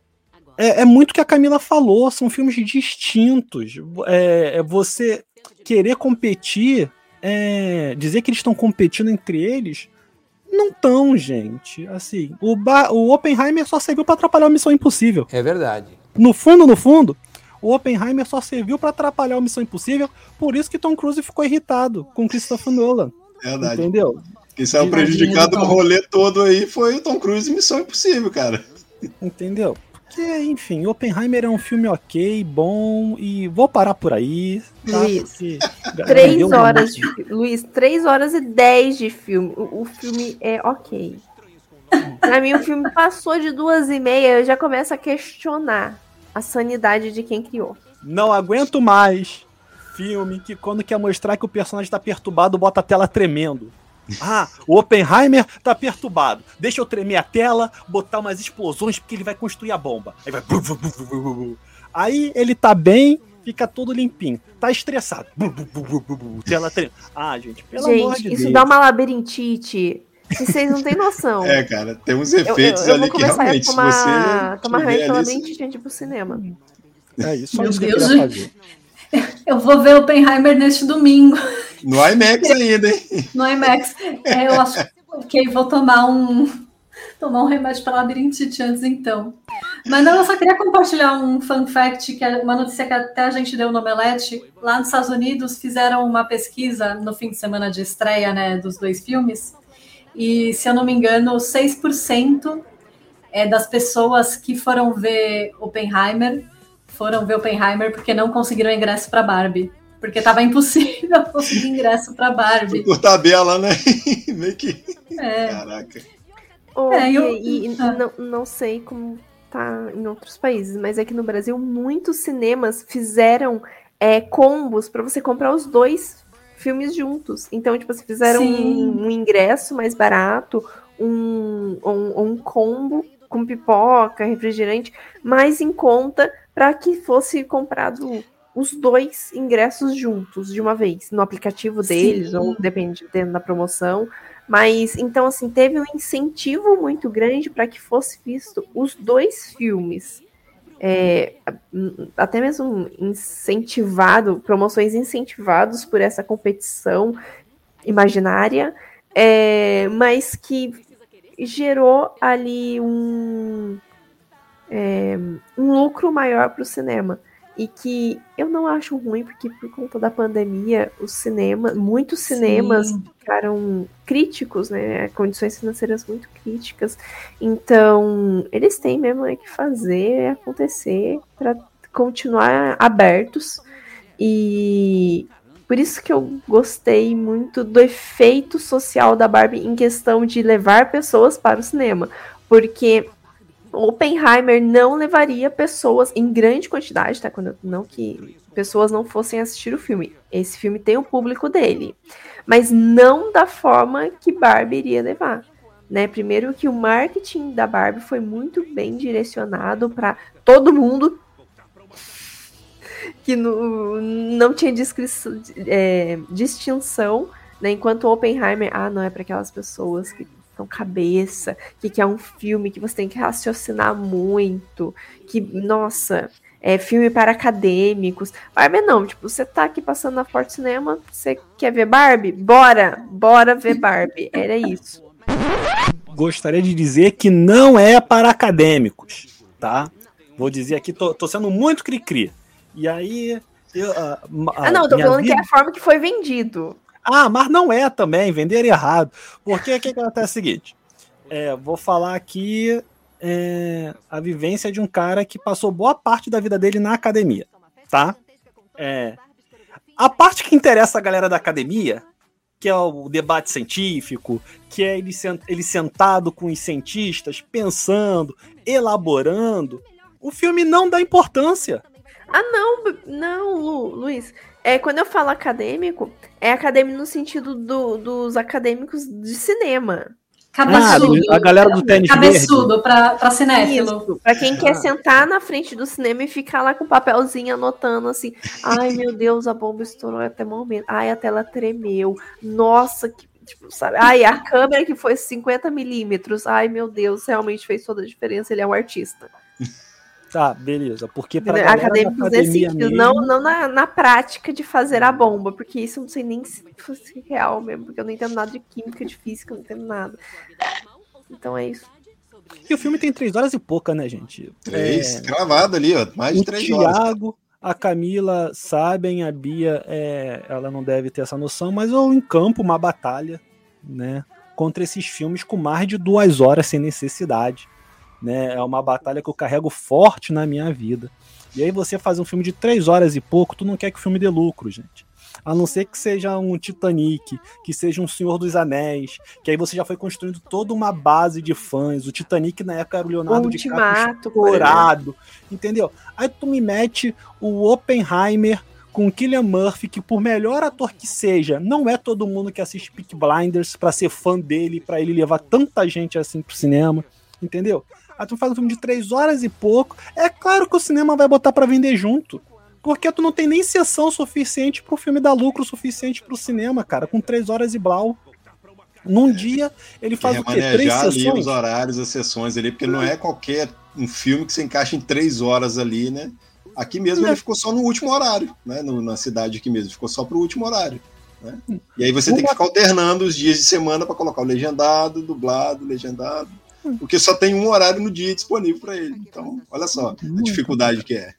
Speaker 7: é, é muito que a Camila falou, são filmes distintos. É, é você querer competir, é, dizer que eles estão competindo entre eles, Não tão, gente. Assim, o, ba o Oppenheimer só serviu para atrapalhar a Missão Impossível.
Speaker 10: É verdade.
Speaker 7: No fundo, no fundo, o Oppenheimer só serviu para atrapalhar a Missão Impossível, por isso que Tom Cruise ficou irritado com Christopher Nolan.
Speaker 1: Verdade.
Speaker 7: Entendeu?
Speaker 1: Quem saiu prejudicado no rolê todo aí foi o Tom Cruise e Missão Impossível, cara.
Speaker 7: Entendeu? Porque, enfim, Oppenheimer é um filme ok, bom, e vou parar por aí. Tá?
Speaker 6: Luiz, Três horas de Luiz, três horas e dez de filme. O, o filme é ok. Pra mim, o filme passou de duas e meia, eu já começo a questionar a sanidade de quem criou.
Speaker 7: Não aguento mais filme que quando quer mostrar que o personagem tá perturbado, bota a tela tremendo. Ah, o Oppenheimer tá perturbado. Deixa eu tremer a tela, botar umas explosões porque ele vai construir a bomba. Aí vai. Aí ele tá bem, fica todo limpinho. Tá estressado. Tela tremendo. Ah, gente, pelo amor
Speaker 6: Gente,
Speaker 7: de
Speaker 6: isso
Speaker 7: Deus.
Speaker 6: dá uma labirintite. Que Vocês não têm noção.
Speaker 1: É, cara, tem uns
Speaker 6: Eu- eu,
Speaker 1: efeitos
Speaker 6: eu
Speaker 1: ali
Speaker 6: vou
Speaker 1: que
Speaker 6: começar
Speaker 1: realmente,
Speaker 6: a tomar,
Speaker 1: se você
Speaker 6: tomar remédio pela de ir pro cinema.
Speaker 7: É isso, só
Speaker 5: Meu
Speaker 7: isso eu
Speaker 5: Deus, gente.
Speaker 7: fazer.
Speaker 5: Eu vou ver Oppenheimer neste domingo
Speaker 1: No IMAX ainda, hein?
Speaker 5: no IMAX. É, eu acho que vou tomar um tomar um remédio para labirintite antes então. Mas não, eu só queria compartilhar um fun fact, que é uma notícia que até a gente deu no Omelete. Lá nos Estados Unidos fizeram uma pesquisa no fim de semana de estreia né, dos dois filmes. E, se eu não me engano, 6% é das pessoas que foram ver Oppenheimer foram ver Oppenheimer porque não conseguiram ingresso para Barbie. Porque estava impossível conseguir ingresso para Barbie.
Speaker 1: Por tabela, né? Meio que.
Speaker 5: É.
Speaker 1: Caraca.
Speaker 6: Oh,
Speaker 5: É,
Speaker 6: e
Speaker 5: eu-
Speaker 6: e
Speaker 5: Ah.
Speaker 6: não, não sei como tá em outros países, mas aqui no Brasil muitos cinemas fizeram é, combos para você comprar os dois filmes juntos. Então, tipo, você fizeram um, um ingresso mais barato, um, um, um combo com pipoca, refrigerante, mais em conta para que fosse comprado os dois ingressos juntos de uma vez no aplicativo deles,
Speaker 5: Sim.
Speaker 6: ou dependendo da promoção. Mas então assim, teve um incentivo muito grande para que fosse visto os dois filmes. É, até mesmo incentivado, promoções incentivados por essa competição imaginária, é, mas que gerou ali um, é, um lucro maior para o cinema. E que eu não acho ruim, porque por conta da pandemia, os cinemas, muitos cinemas
Speaker 5: Sim.
Speaker 6: ficaram críticos, né? Condições financeiras muito críticas. Então, eles têm mesmo é que fazer acontecer para continuar abertos. E por isso que eu gostei muito do efeito social da Barbie em questão de levar pessoas para o cinema. Porque Oppenheimer não levaria pessoas em grande quantidade, tá? Quando, não que pessoas não fossem assistir o filme. Esse filme tem o público dele. Mas não da forma que Barbie iria levar. Né? Primeiro que o marketing da Barbie foi muito bem direcionado para todo mundo que no- não tinha é, distinção, né? Enquanto Oppenheimer, ah, não é para aquelas pessoas que são cabeça, que quer um filme que você tem que raciocinar muito, que, nossa, é filme para acadêmicos. Barbie não, tipo, você tá aqui passando na Forte Cinema, você quer ver Barbie? Bora, bora ver Barbie. Era isso.
Speaker 7: Gostaria de dizer que não é para acadêmicos, tá? Vou dizer aqui, tô, tô sendo muito cri-cri. E aí. Eu, ah, ma-
Speaker 6: Ah, não, eu tô falando que
Speaker 7: vida-
Speaker 6: é a forma que foi vendido.
Speaker 7: Ah, mas não é também, vender errado. Porque o que acontece é o seguinte: é, vou falar aqui é, a vivência de um cara que passou boa parte da vida dele na academia, tá? É, a parte que interessa a galera da academia, que é o debate científico, que é ele, sen- ele sentado com os cientistas, pensando, elaborando, o filme não dá importância.
Speaker 6: Ah, não, não, Lu, Luiz. É, quando eu falo acadêmico, é acadêmico no sentido do- dos acadêmicos de cinema.
Speaker 5: Cabeçudo.
Speaker 7: Ah, a galera do tênis
Speaker 5: Cabeçudo, pra, pra cinéfilo.
Speaker 6: Pra quem quer sentar na frente do cinema e ficar lá com o papelzinho anotando assim, ai meu Deus, a bomba estourou até o momento, ai a tela tremeu, nossa, que, tipo, sabe, ai a câmera que foi 50 milímetros, ai meu Deus, realmente fez toda a diferença, ele é um artista.
Speaker 7: Tá, beleza. Porque
Speaker 6: pra galera acadêmicos academia sentido, mesmo... não, não na, na prática de fazer a bomba, porque isso eu não sei nem se fosse real mesmo, porque eu não entendo nada de química, de física, eu não entendo nada. Então é isso.
Speaker 7: E o filme tem três horas e pouca, né, gente?
Speaker 1: Três, é... cravado ali, ó. Mais de três Thiago, horas.
Speaker 7: O Thiago, a Camila sabem, a Bia, é... ela não deve ter essa noção, mas eu encampo uma batalha, né? Contra esses filmes com mais de duas horas sem necessidade. Né? É uma batalha que eu carrego forte na minha vida. E aí você faz um filme de três horas e pouco, tu não quer que o filme dê lucro, gente a não ser que seja um Titanic, que seja um Senhor dos Anéis, que aí você já foi construindo toda uma base de fãs. O Titanic na época era o Leonardo DiCaprio explorado, entendeu? Aí tu me mete o Oppenheimer com o Killian Murphy, que por melhor ator que seja, não é todo mundo que assiste Peak Blinders para ser fã dele, para ele levar tanta gente assim pro cinema, entendeu? Aí tu faz um filme de três horas e pouco. É claro que o cinema vai botar para vender junto. Porque tu não tem nem sessão suficiente pro filme dar lucro suficiente pro cinema, cara, com três horas e blau. Num dia, ele faz o quê? Três
Speaker 1: sessões? os horários, as sessões ali, porque não é qualquer um filme que você encaixa em três horas ali, né? Aqui mesmo é. ele ficou só no último horário, né? No, na cidade aqui mesmo, ficou só pro último horário. Né? E aí você Uma... tem que ficar alternando os dias de semana para colocar o legendado, dublado, legendado porque só tem um horário no dia disponível para ele. Então, olha só a dificuldade que é.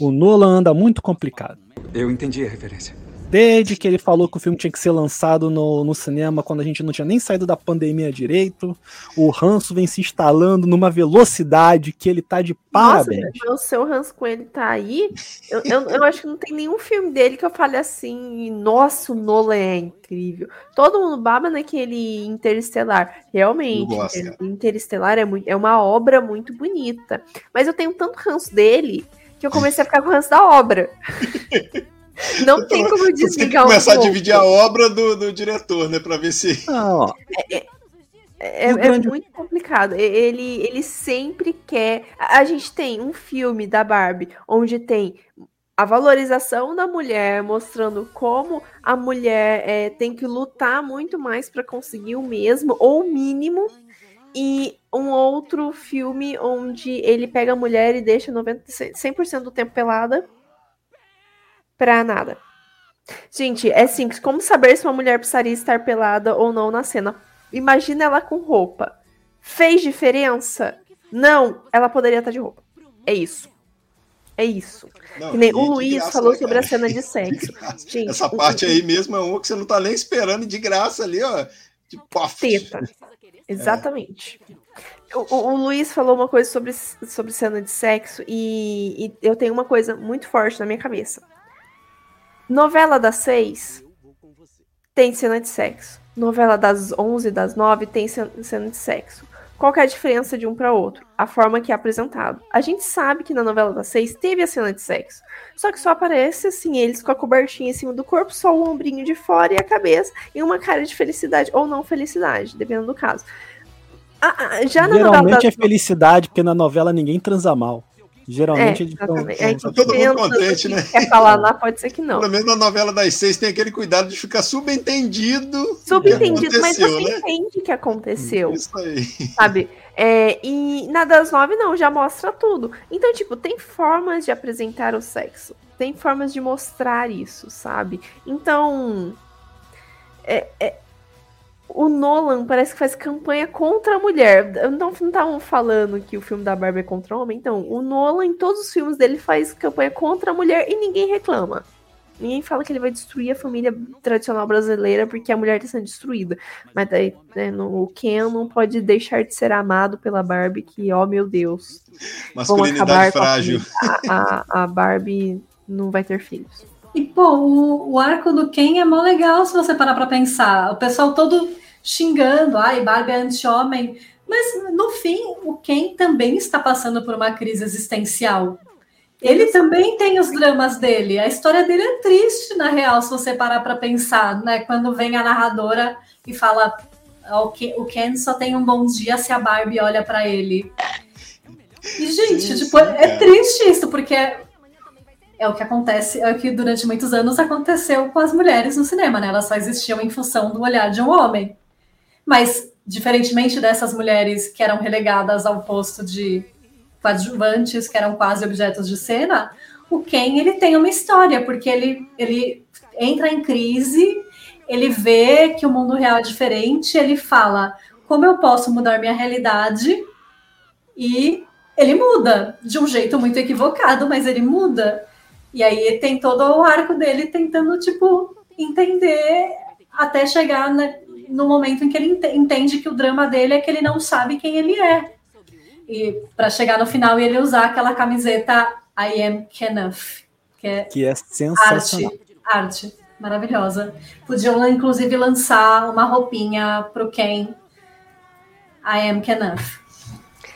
Speaker 7: O Nolan anda muito complicado.
Speaker 8: Eu entendi a referência.
Speaker 7: Desde que ele falou que o filme tinha que ser lançado no, no cinema quando a gente não tinha nem saído da pandemia direito, o ranço vem se instalando numa velocidade que ele tá de parabéns.
Speaker 6: Nossa, o seu ranço com ele tá aí. Eu, eu, eu, acho que não tem nenhum filme dele que eu fale assim, nossa, o Nolan é incrível. Todo mundo baba naquele Interestelar. Realmente, Interestelar é, muito, é uma obra muito bonita. Mas eu tenho tanto ranço dele que eu comecei a ficar com ranço da obra. Não tem como desligar tem que
Speaker 1: começar um a dividir a obra do, do diretor, né? Pra ver se.
Speaker 6: Não, é, é, é, é grande... muito complicado. Ele, ele sempre quer. A gente tem um filme da Barbie onde tem a valorização da mulher, mostrando como a mulher é, tem que lutar muito mais para conseguir o mesmo ou o mínimo. E um outro filme onde ele pega a mulher e deixa 90, 100% do tempo pelada pra nada. Gente, é simples. Como saber se uma mulher precisaria estar pelada ou não na cena? Imagina ela com roupa. Fez diferença? Não, ela poderia estar de roupa. É isso. É isso. Não, nem o Luiz graça, falou né, sobre a cena de sexo.
Speaker 1: De Gente, Essa parte aí mesmo é uma que você não tá nem esperando de graça ali, ó. De pof.
Speaker 6: Teta. Exatamente. É. O, o, o, Luiz falou uma coisa sobre, sobre cena de sexo e, e eu tenho uma coisa muito forte na minha cabeça. Novela das seis tem cena de sexo. Novela das onze, das nove tem cena de sexo. Qual é a diferença de um para outro? A forma que é apresentado. A gente sabe que na novela das seis teve a cena de sexo. Só que só aparece assim, eles com a cobertinha em cima do corpo, só o ombrinho de fora e a cabeça, e uma cara de felicidade ou não felicidade, dependendo do caso.
Speaker 7: Ah, ah, já na Geralmente novela das... é felicidade, porque na novela ninguém transa mal. Geralmente é, eles estão.
Speaker 1: É, todo mundo contente, né?
Speaker 6: Quer falar lá, pode ser que não.
Speaker 1: Pelo menos na novela das seis tem aquele cuidado de ficar subentendido.
Speaker 6: Subentendido, mas você né? entende o que aconteceu. Isso aí. Sabe? É, e na das nove, não, já mostra tudo. Então, tipo, tem formas de apresentar o sexo. Tem formas de mostrar isso, sabe? Então. É, é, o Nolan parece que faz campanha contra a mulher. Não estavam falando que o filme da Barbie é contra o homem. Então, o Nolan, em todos os filmes dele, faz campanha contra a mulher e ninguém reclama. Ninguém fala que ele vai destruir a família tradicional brasileira porque a mulher está sendo destruída. Mas daí, né, no, o Ken não pode deixar de ser amado pela Barbie, que, ó oh, meu Deus.
Speaker 1: Masculinidade frágil.
Speaker 6: A, a, a Barbie não vai ter filhos.
Speaker 5: E, pô, o, o, arco do Ken é mó legal se você parar pra pensar. O pessoal todo xingando, ai, Barbie é anti-homem. Mas, no fim, o Ken também está passando por uma crise existencial. Ele também tem os dramas dele. A história dele é triste, na real, se você parar para pensar, né? Quando vem a narradora e fala o Ken só tem um bom dia se a Barbie olha para ele. E, gente, tipo, é triste isso, porque é o que acontece, é o que durante muitos anos aconteceu com as mulheres no cinema, né? Elas só existiam em função do olhar de um homem. Mas, diferentemente dessas mulheres que eram relegadas ao posto de coadjuvantes, que eram quase objetos de cena, o Ken ele tem uma história, porque ele, ele entra em crise, ele vê que o mundo real é diferente, ele fala como eu posso mudar minha realidade e ele muda de um jeito muito equivocado, mas ele muda. E aí tem todo o arco dele tentando, tipo, entender até chegar na, no momento em que ele entende que o drama dele é que ele não sabe quem ele é. E para chegar no final e ele usar aquela camiseta I am Kenneth, que é,
Speaker 7: que é sensacional.
Speaker 5: Arte, arte maravilhosa. Podiam, inclusive, lançar uma roupinha pro Ken I am Kenneth.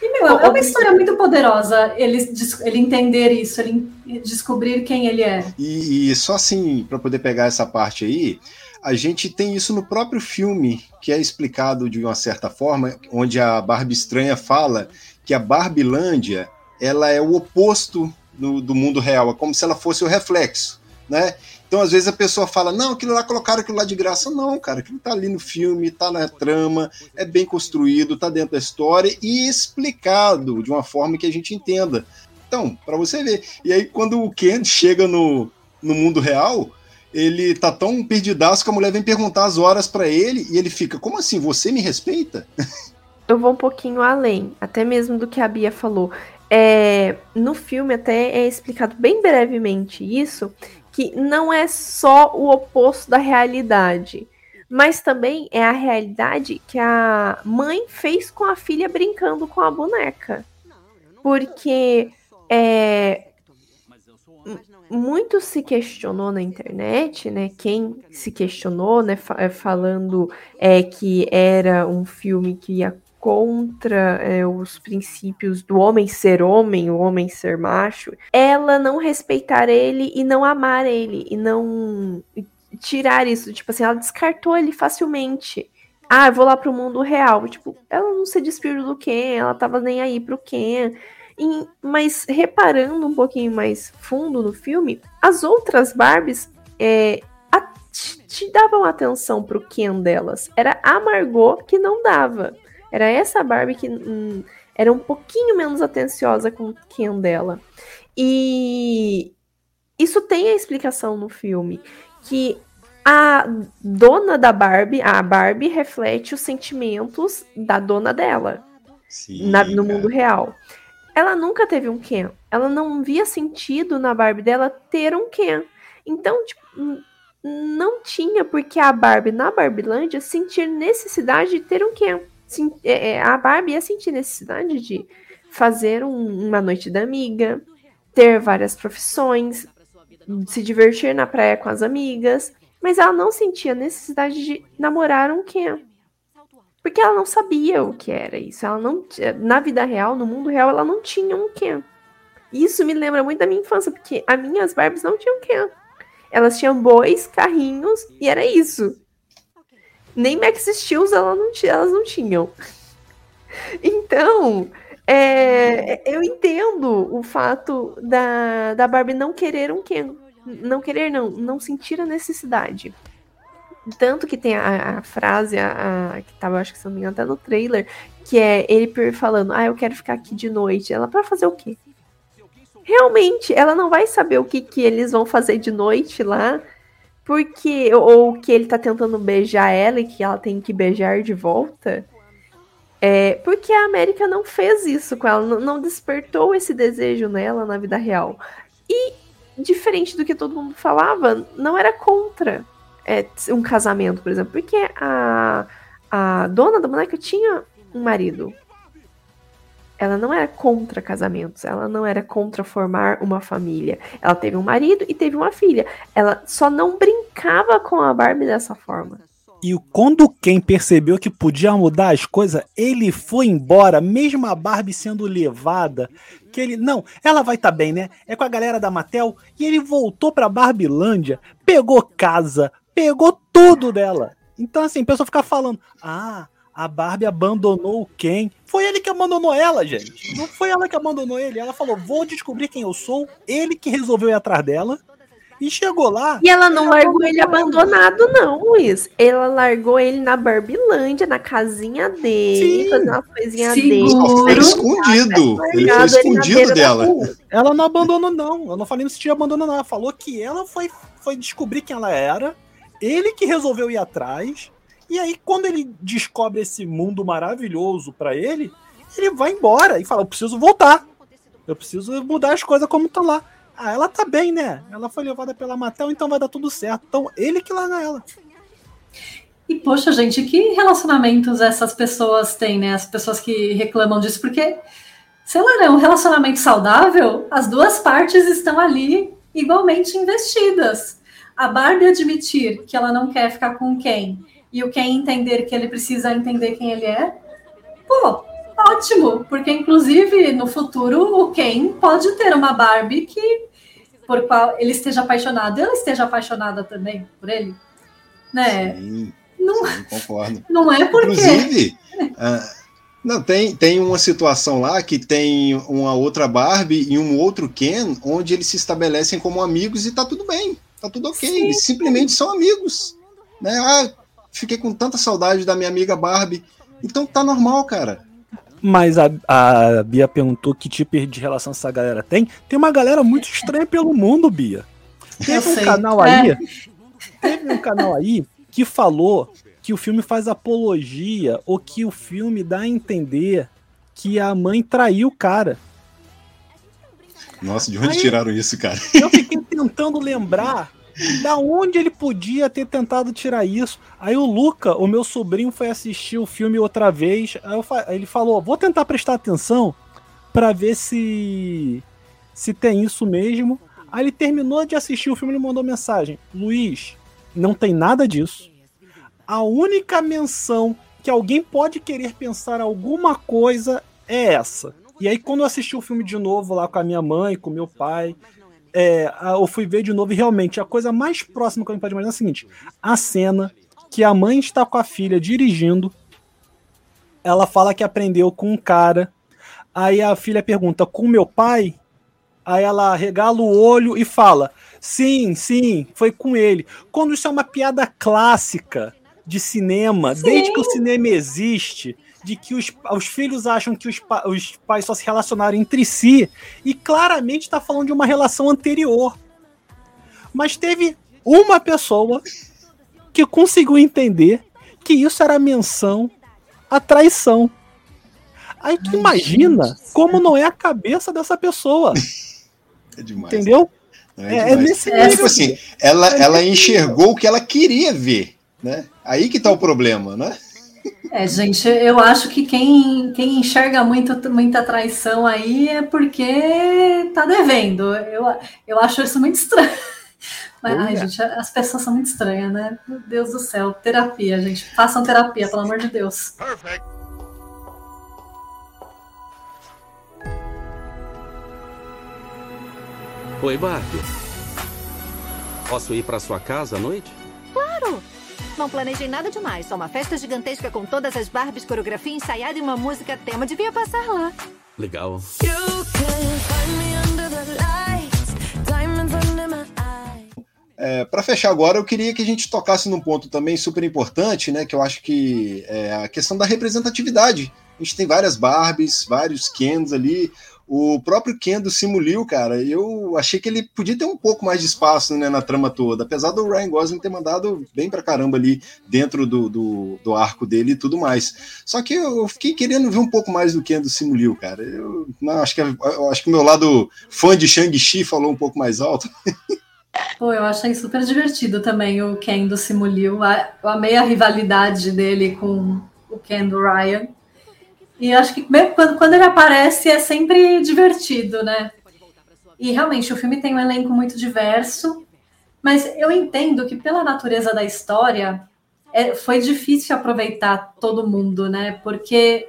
Speaker 5: E, meu, é uma história muito poderosa ele, ele entender isso, ele descobrir quem ele é.
Speaker 1: E, e só assim, para poder pegar essa parte aí, a gente tem isso no próprio filme, que é explicado de uma certa forma, onde a Barbie Estranha fala que a Barbilândia ela é o oposto do, do mundo real, é como se ela fosse o reflexo, né? Então, às vezes, a pessoa fala, não, aquilo lá colocaram aquilo lá de graça. Não, cara, aquilo tá ali no filme, tá na trama, é bem construído, tá dentro da história e explicado de uma forma que a gente entenda. Então, para você ver. E aí, quando o Ken chega no, no mundo real, ele tá tão perdidaço que a mulher vem perguntar as horas para ele e ele fica, como assim, você me respeita?
Speaker 6: Eu vou um pouquinho além, até mesmo do que a Bia falou. É, no filme até é explicado bem brevemente isso, que não é só o oposto da realidade, mas também é a realidade que a mãe fez com a filha brincando com a boneca. Porque é, muito se questionou na internet, né? Quem se questionou, né? É, falando é, que era um filme que ia contra é, os princípios do homem ser homem, o homem ser macho, ela não respeitar ele e não amar ele e não tirar isso, tipo assim, ela descartou ele facilmente. Ah, eu vou lá pro mundo real. Tipo, ela não se despiu do Ken, ela tava nem aí pro Ken. E, mas reparando um pouquinho mais fundo no filme, as outras Barbies é, te davam atenção pro Ken delas. Era a Margot que não dava. Era essa Barbie que hum, era um pouquinho menos atenciosa com o Ken dela. E isso tem a explicação no filme. Que a dona da Barbie, a Barbie reflete os sentimentos da dona dela Sim, na, no mundo real. Ela nunca teve um Ken. Ela não via sentido na Barbie dela ter um Ken. Então, tipo, não tinha porque a Barbie na Barbilândia sentir necessidade de ter um Ken. É, é, a Barbie ia sentir necessidade de fazer um, uma noite da amiga, ter várias profissões, se divertir na praia com as amigas, mas ela não sentia necessidade de namorar um Ken. Porque ela não sabia o que era isso. Ela não na vida real, no mundo real, ela não tinha um Ken. Isso me lembra muito da minha infância, porque as minhas Barbies não tinham Ken. Elas tinham bois, carrinhos e era isso. Nem Max Steels ela não, elas não tinham. Então, é, eu entendo o fato da, da Barbie não querer um Ken. Não querer, não. Não sentir a necessidade. Tanto que tem a, a frase, a, a, que tava, acho que se não me engano, até no trailer, que é ele falando, ah, eu quero ficar aqui de noite. Ela, para fazer o quê? Realmente, ela não vai saber o que, que eles vão fazer de noite lá. Porque. Ou que ele tá tentando beijar ela e que ela tem que beijar de volta. É, porque a América não fez isso com ela, não, despertou esse desejo nela na vida real. E, diferente do que todo mundo falava, não era contra é, um casamento, por exemplo, porque a, a dona da boneca tinha um marido. Ela não era contra casamentos, ela não era contra formar uma família. Ela teve um marido e teve uma filha. Ela só não brincava com a Barbie dessa forma.
Speaker 7: E quando quem percebeu que podia mudar as coisas, ele foi embora, mesmo a Barbie sendo levada. Que ele, não, ela vai estar tá bem, né? É com a galera da Mattel. E ele voltou pra Barbilândia, pegou casa, pegou tudo dela. Então, assim, a pessoa ficar falando: ah, a Barbie abandonou o Ken. Foi ele que abandonou ela, gente. Não foi ela que abandonou ele. Ela falou: vou descobrir quem eu sou. Ele que resolveu ir atrás dela. E chegou lá.
Speaker 6: E ela não largou ele abandonado, não, Luiz. Ela largou ele na Barbilândia, na casinha dele, Sim. fazendo uma coisinha dele.
Speaker 1: Foi escondido. Ele foi escondido dela.
Speaker 7: Ela não abandonou, não. Eu não falei se tinha abandono, não. Ela falou que ela foi, foi descobrir quem ela era. Ele que resolveu ir atrás. E aí, quando ele descobre esse mundo maravilhoso para ele, ele vai embora e fala: Eu preciso voltar. Eu preciso mudar as coisas como estão lá. Ah, ela tá bem, né? Ela foi levada pela Matel, então vai dar tudo certo. Então, ele que larga ela.
Speaker 5: E, poxa, gente, que relacionamentos essas pessoas têm, né? As pessoas que reclamam disso, porque, sei lá, né? Um relacionamento saudável, as duas partes estão ali igualmente investidas. A Barbie admitir que ela não quer ficar com quem e o Ken entender que ele precisa entender quem ele é, pô, ótimo, porque inclusive no futuro o Ken pode ter uma Barbie que por qual ele esteja apaixonado, ela esteja apaixonada também por ele, né?
Speaker 1: Sim, não, sim, concordo.
Speaker 5: Não é porque.
Speaker 1: Inclusive, uh, não tem tem uma situação lá que tem uma outra Barbie e um outro Ken, onde eles se estabelecem como amigos e tá tudo bem, tá tudo ok, sim. eles simplesmente são amigos, né? Ah, fiquei com tanta saudade da minha amiga Barbie, então tá normal, cara.
Speaker 7: Mas a, a Bia perguntou que tipo de relação essa galera tem. Tem uma galera muito estranha pelo mundo, Bia. Teve um canal aí. É. Teve um canal aí que falou que o filme faz apologia ou que o filme dá a entender que a mãe traiu o cara.
Speaker 1: Nossa, de onde aí, tiraram isso, cara?
Speaker 7: Eu fiquei tentando lembrar da onde ele podia ter tentado tirar isso? Aí o Luca, o meu sobrinho, foi assistir o filme outra vez. Aí ele falou: vou tentar prestar atenção para ver se se tem isso mesmo. Aí ele terminou de assistir o filme e mandou mensagem: Luiz, não tem nada disso. A única menção que alguém pode querer pensar alguma coisa é essa. E aí, quando eu assisti o filme de novo lá com a minha mãe, com meu pai, é, eu fui ver de novo e realmente a coisa mais próxima que a gente pode imaginar é a seguinte: a cena que a mãe está com a filha dirigindo, ela fala que aprendeu com um cara, aí a filha pergunta, com meu pai? Aí ela regala o olho e fala: Sim, sim, foi com ele. Quando isso é uma piada clássica de cinema, sim. desde que o cinema existe, de que os, os filhos acham que os, os pais só se relacionaram entre si, e claramente está falando de uma relação anterior. Mas teve uma pessoa que conseguiu entender que isso era menção à traição. Aí tu Ai, imagina gente. como não é a cabeça dessa pessoa.
Speaker 1: É demais.
Speaker 7: Entendeu?
Speaker 1: É, é, é nesse é, tipo assim, ela, ela enxergou o que ela queria ver, né? Aí que tá o problema, né?
Speaker 5: É, gente, eu acho que quem, quem enxerga muito, muita traição aí é porque tá devendo. Eu, eu acho isso muito estranho. Mas, ai, gente, as pessoas são muito estranhas, né? Meu Deus do céu. Terapia, gente. Façam terapia, pelo amor de Deus. Perfect.
Speaker 3: Oi, Barbie. Posso ir para sua casa à noite?
Speaker 4: Claro! Não planejei nada demais, só uma festa gigantesca com todas as Barbies, coreografia ensaiada e uma música tema. Devia passar lá.
Speaker 3: Legal.
Speaker 1: É, para fechar agora, eu queria que a gente tocasse num ponto também super importante, né? Que eu acho que é a questão da representatividade. A gente tem várias Barbies, vários Kens ali. O próprio Ken do Simuliu, cara, eu achei que ele podia ter um pouco mais de espaço né, na trama toda, apesar do Ryan Gosling ter mandado bem pra caramba ali dentro do, do, do arco dele e tudo mais. Só que eu fiquei querendo ver um pouco mais do Ken do Simuliu, cara. Eu, não, acho que, eu acho que o meu lado fã de Shang-Chi falou um pouco mais alto.
Speaker 5: Pô, eu achei super divertido também o Ken do Simuliu. Eu amei a rivalidade dele com o Ken do Ryan. E acho que mesmo quando, quando ele aparece é sempre divertido, né? E realmente o filme tem um elenco muito diverso, mas eu entendo que pela natureza da história é, foi difícil aproveitar todo mundo, né? Porque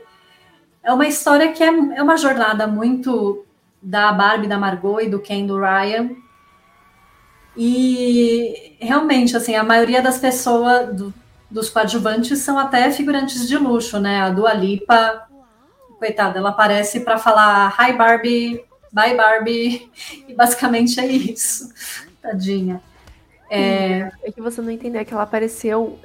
Speaker 5: é uma história que é, é uma jornada muito da Barbie, da Margot e do Ken do Ryan. E realmente, assim, a maioria das pessoas, do, dos coadjuvantes, são até figurantes de luxo, né? A Dua Lipa coitada, ela aparece para falar hi Barbie, bye Barbie, e basicamente é isso. Tadinha. É...
Speaker 6: é que você não entendeu, é que ela apareceu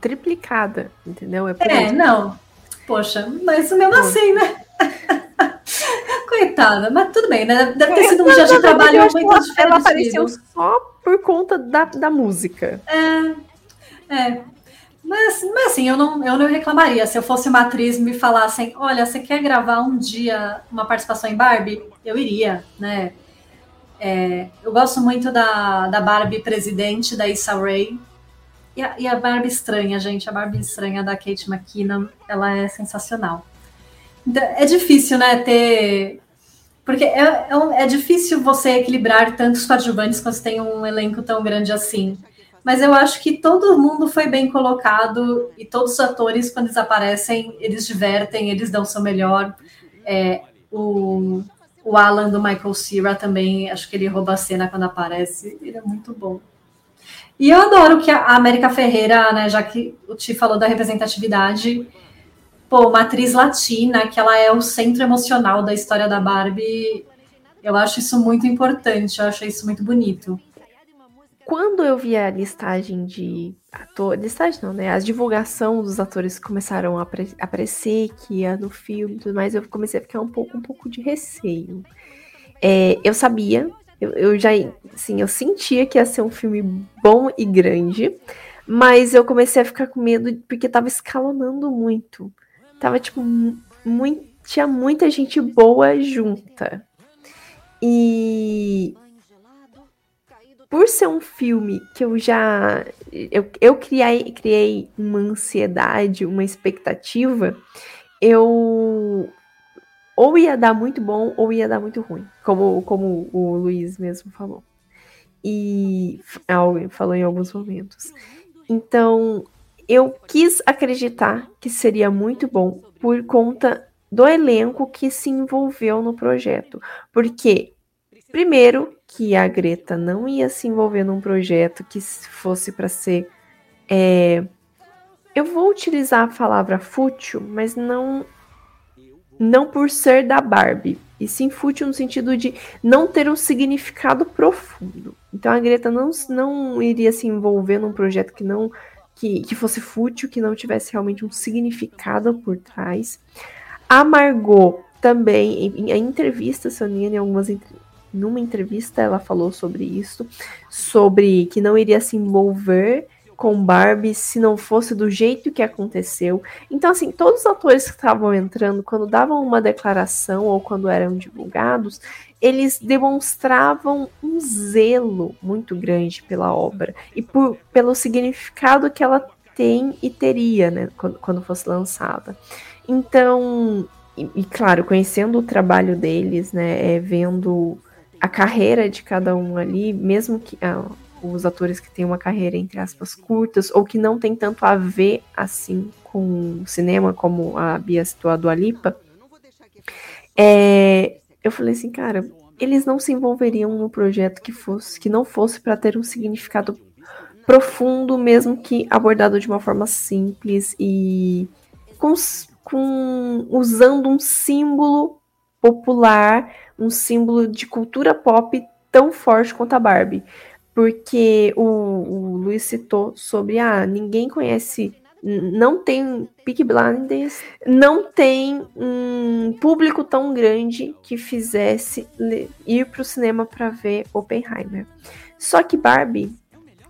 Speaker 6: triplicada, entendeu?
Speaker 5: É, é não. Poxa, mas mesmo assim, né? Coitada, mas tudo bem, né? Deve ter sido um dia de trabalho muito
Speaker 6: diferente. Ela apareceu só por conta da, da música.
Speaker 5: É, é. Mas, mas assim, eu não, eu não reclamaria. Se eu fosse uma atriz me falassem, olha, você quer gravar um dia uma participação em Barbie? Eu iria, né? É, eu gosto muito da, da Barbie presidente, da Issa Rae. E a, e a Barbie estranha, gente. A Barbie estranha da Kate McKinnon, ela é sensacional. Então, é difícil, né, ter... Porque é, é, é difícil você equilibrar tantos coadjuvantes quando você tem um elenco tão grande assim mas eu acho que todo mundo foi bem colocado e todos os atores, quando eles aparecem, eles divertem, eles dão o seu melhor. É, o, o Alan do Michael Cera também, acho que ele rouba a cena quando aparece, ele é muito bom. E eu adoro que a América Ferreira, né, já que o Ti falou da representatividade, pô, uma atriz latina, que ela é o centro emocional da história da Barbie, eu acho isso muito importante, eu acho isso muito bonito
Speaker 6: quando eu vi a listagem de atores, listagem não, né? As divulgação dos atores começaram a apare aparecer, que ia no filme e tudo mais, eu comecei a ficar um pouco, um pouco de receio. É, eu sabia, eu, eu, já, assim, eu sentia que ia ser um filme bom e grande, mas eu comecei a ficar com medo porque tava escalonando muito. Tava, tipo, muito, tinha muita gente boa junta. E por ser um filme que eu já. Eu, eu criei, criei uma ansiedade, uma expectativa, eu. Ou ia dar muito bom ou ia dar muito ruim, como, como o Luiz mesmo falou. E falou em alguns momentos. Então, eu quis acreditar que seria muito bom por conta do elenco que se envolveu no projeto. Porque, primeiro, que a Greta não ia se envolver num projeto que fosse para ser. É... Eu vou utilizar a palavra fútil, mas não não por ser da Barbie, e sim fútil no sentido de não ter um significado profundo. Então a Greta não, não iria se envolver num projeto que não que, que fosse fútil, que não tivesse realmente um significado por trás. A Margot também, em, em entrevistas, engano, em algumas numa entrevista ela falou sobre isso, sobre que não iria se envolver com Barbie se não fosse do jeito que aconteceu. Então, assim, todos os atores que estavam entrando, quando davam uma declaração ou quando eram divulgados, eles demonstravam um zelo muito grande pela obra e por, pelo significado que ela tem e teria, né, quando, quando fosse lançada. Então, e, e, claro, conhecendo o trabalho deles, né, é, vendo a carreira de cada um ali, mesmo que ah, os atores que têm uma carreira, entre aspas, curtas, ou que não tem tanto a ver, assim, com o cinema, como a Bia citou a Dua Lipa, é, eu falei assim, cara, eles não se envolveriam no projeto que fosse, que não fosse para ter um significado profundo, mesmo que abordado de uma forma simples e com, com usando um símbolo popular um símbolo de cultura pop tão forte quanto a Barbie. Porque o, o Luiz citou sobre, ah, ninguém conhece, não tem Peak Blinders, não tem um público tão grande que fizesse ir pro cinema para ver Oppenheimer. Só que Barbie,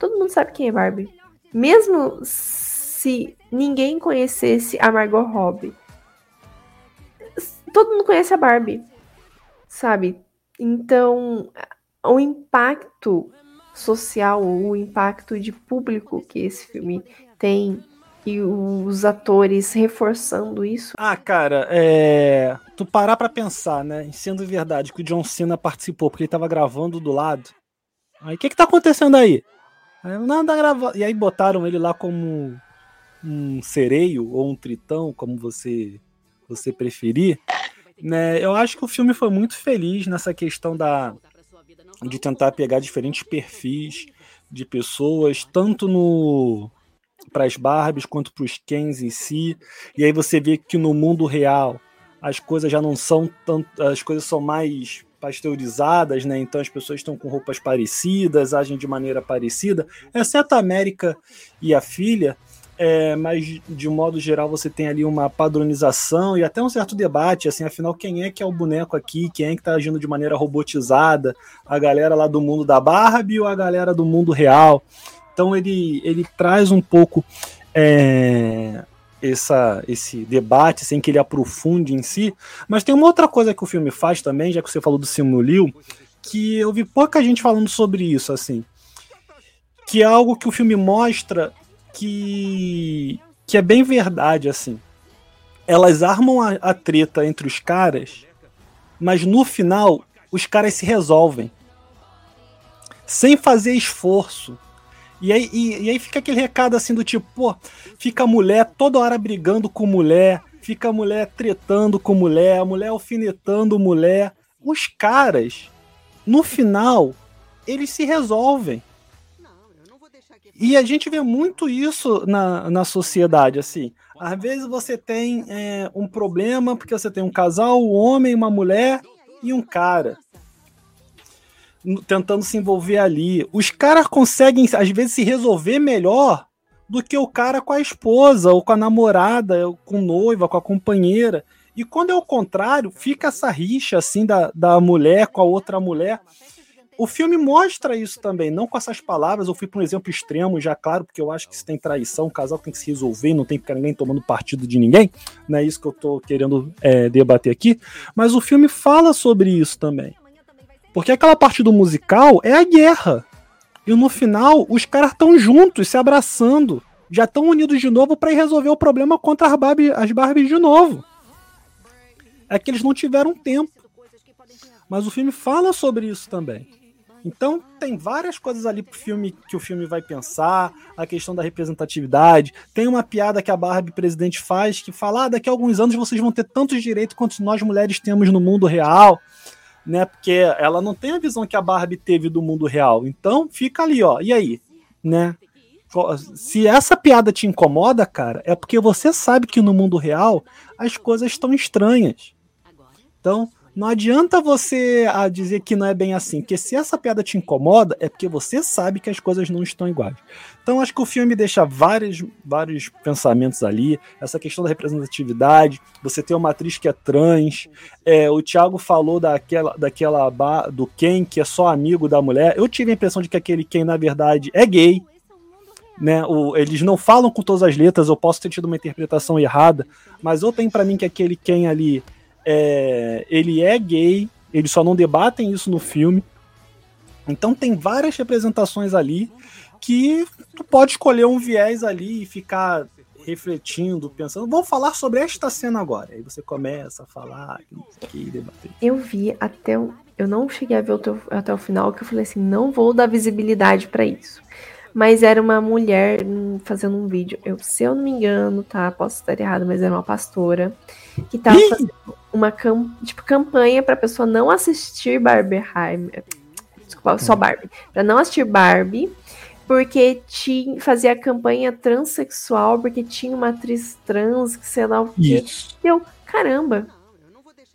Speaker 6: todo mundo sabe quem é Barbie. Mesmo se ninguém conhecesse a Margot Robbie, todo mundo conhece a Barbie sabe? Então, o impacto social, o impacto de público que esse filme tem e os atores reforçando isso.
Speaker 7: Ah, cara, é. Tu parar pra pensar, né? Sendo verdade que o John Cena participou porque ele tava gravando do lado. Aí o que que tá acontecendo aí? tá gravando. E aí botaram ele lá como um sereio ou um tritão, como você você preferir. Né, eu acho que o filme foi muito feliz nessa questão da de tentar pegar diferentes perfis de pessoas, tanto no para as Barbies quanto para os Kens em si. E aí você vê que no mundo real as coisas já não são tanto, as coisas são mais pasteurizadas, né? Então as pessoas estão com roupas parecidas, agem de maneira parecida, exceto a América e a filha. É, mas de um modo geral você tem ali uma padronização e até um certo debate, assim, afinal, quem é que é o boneco aqui, quem é que está agindo de maneira robotizada, a galera lá do mundo da Barbie ou a galera do mundo real? Então ele, ele traz um pouco é, essa, esse debate sem que ele aprofunde em si. Mas tem uma outra coisa que o filme faz também, já que você falou do Simulil, que eu vi pouca gente falando sobre isso, assim. Que é algo que o filme mostra que, que é bem verdade, assim. Elas armam a, a treta entre os caras, mas no final os caras se resolvem. Sem fazer esforço. E aí, e, e, aí fica aquele recado assim do tipo, pô, fica a mulher toda hora brigando com mulher, fica a mulher tretando com mulher, a mulher alfinetando mulher. Os caras, no final, eles se resolvem. E a gente vê muito isso na, na sociedade, assim. Às vezes você tem é, um problema porque você tem um casal, um homem, uma mulher e um cara tentando se envolver ali. Os caras conseguem, às vezes, se resolver melhor do que o cara com a esposa, ou com a namorada, ou com noiva, com a companheira. E quando é o contrário, fica essa rixa assim da, da mulher com a outra mulher. O filme mostra isso também, não com essas palavras. Eu fui para um exemplo extremo, já claro, porque eu acho que se tem traição, o casal tem que se resolver, não tem que ficar ninguém tomando partido de ninguém. Não é isso que eu estou querendo é, debater aqui. Mas o filme fala sobre isso também. Porque aquela parte do musical é a guerra. E no final, os caras estão juntos, se abraçando. Já estão unidos de novo para resolver o problema contra as Barbie, as Barbies de novo. É que eles não tiveram tempo. Mas o filme fala sobre isso também. Então tem várias coisas ali pro filme que o filme vai pensar, a questão da representatividade. Tem uma piada que a Barbie presidente faz que fala: ah, daqui a alguns anos vocês vão ter tantos direitos quanto nós mulheres temos no mundo real né? Porque ela não tem a visão que a Barbie teve do mundo real. Então fica ali, ó. E aí, né? Se essa piada te incomoda, cara, é porque você sabe que no mundo real as coisas estão estranhas. Então, não adianta você a dizer que não é bem assim, porque se essa piada te incomoda, é porque você sabe que as coisas não estão iguais. Então acho que o filme deixa vários, vários pensamentos ali, essa questão da representatividade, você tem uma atriz que é trans, é, o Thiago falou daquela, daquela do Ken que é só amigo da mulher. Eu tive a impressão de que aquele Ken, na verdade, é gay. Né, o, eles não falam com todas as letras, eu posso ter tido uma interpretação errada, mas eu tenho para mim que aquele Ken ali é, ele é gay, eles só não debatem isso no filme. Então tem várias representações ali que tu pode escolher um viés ali e ficar refletindo, pensando, vamos falar sobre esta cena agora. Aí você começa a falar, debater.
Speaker 6: Eu vi até o, eu não cheguei a ver teu, até o final que eu falei assim, não vou dar visibilidade para isso. Mas era uma mulher fazendo um vídeo. Eu, se eu não me engano, tá? Posso estar errado, mas era uma pastora que tava Ih! fazendo uma cam tipo, campanha pra pessoa não assistir Barbenheimer. Desculpa, só Barbie. Pra não assistir Barbie, porque tinha, fazia campanha transexual, porque tinha uma atriz trans, que sei lá o quê. Eu, caramba.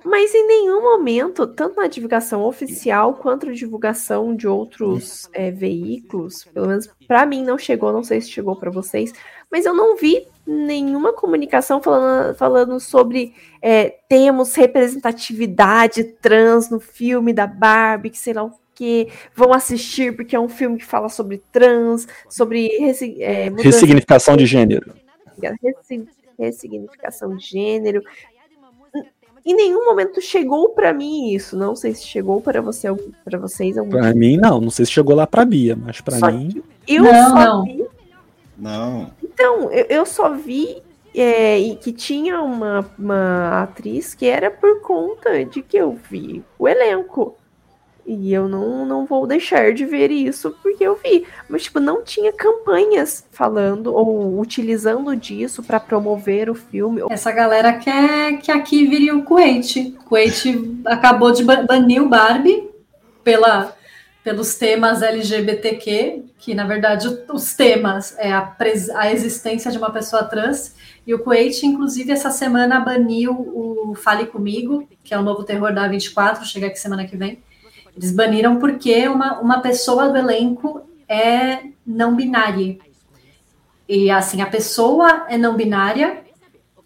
Speaker 6: Mas em nenhum momento, tanto na divulgação oficial quanto na divulgação de outros é, veículos, pelo menos para mim não chegou, não sei se chegou para vocês, mas eu não vi nenhuma comunicação falando, falando sobre é, temos representatividade trans no filme da Barbie, que sei lá o que, vão assistir porque é um filme que fala sobre trans, sobre
Speaker 7: é, ressignificação de gênero.
Speaker 6: Ressignificação de gênero. Em nenhum momento chegou para mim isso. Não sei se chegou para você, para vocês.
Speaker 7: Para mim não. Não sei se chegou lá para Bia, mas para mim.
Speaker 6: Eu não, só não. vi
Speaker 1: não.
Speaker 6: Então, eu, eu só vi é, que tinha uma, uma atriz que era por conta de que eu vi o elenco. E eu não, não vou deixar de ver isso porque eu vi. Mas, tipo, não tinha campanhas falando ou utilizando disso para promover o filme.
Speaker 5: Essa galera quer que aqui vire o Kuwait. Kuwait acabou de banir o Barbie pela pelos temas LGBTQ, que na verdade os temas é a, a existência de uma pessoa trans. E o Kuwait, inclusive, essa semana baniu o Fale Comigo, que é o novo terror da 24, chega aqui semana que vem. Eles baniram porque uma, uma pessoa do elenco é não binária. E assim, a pessoa é não binária,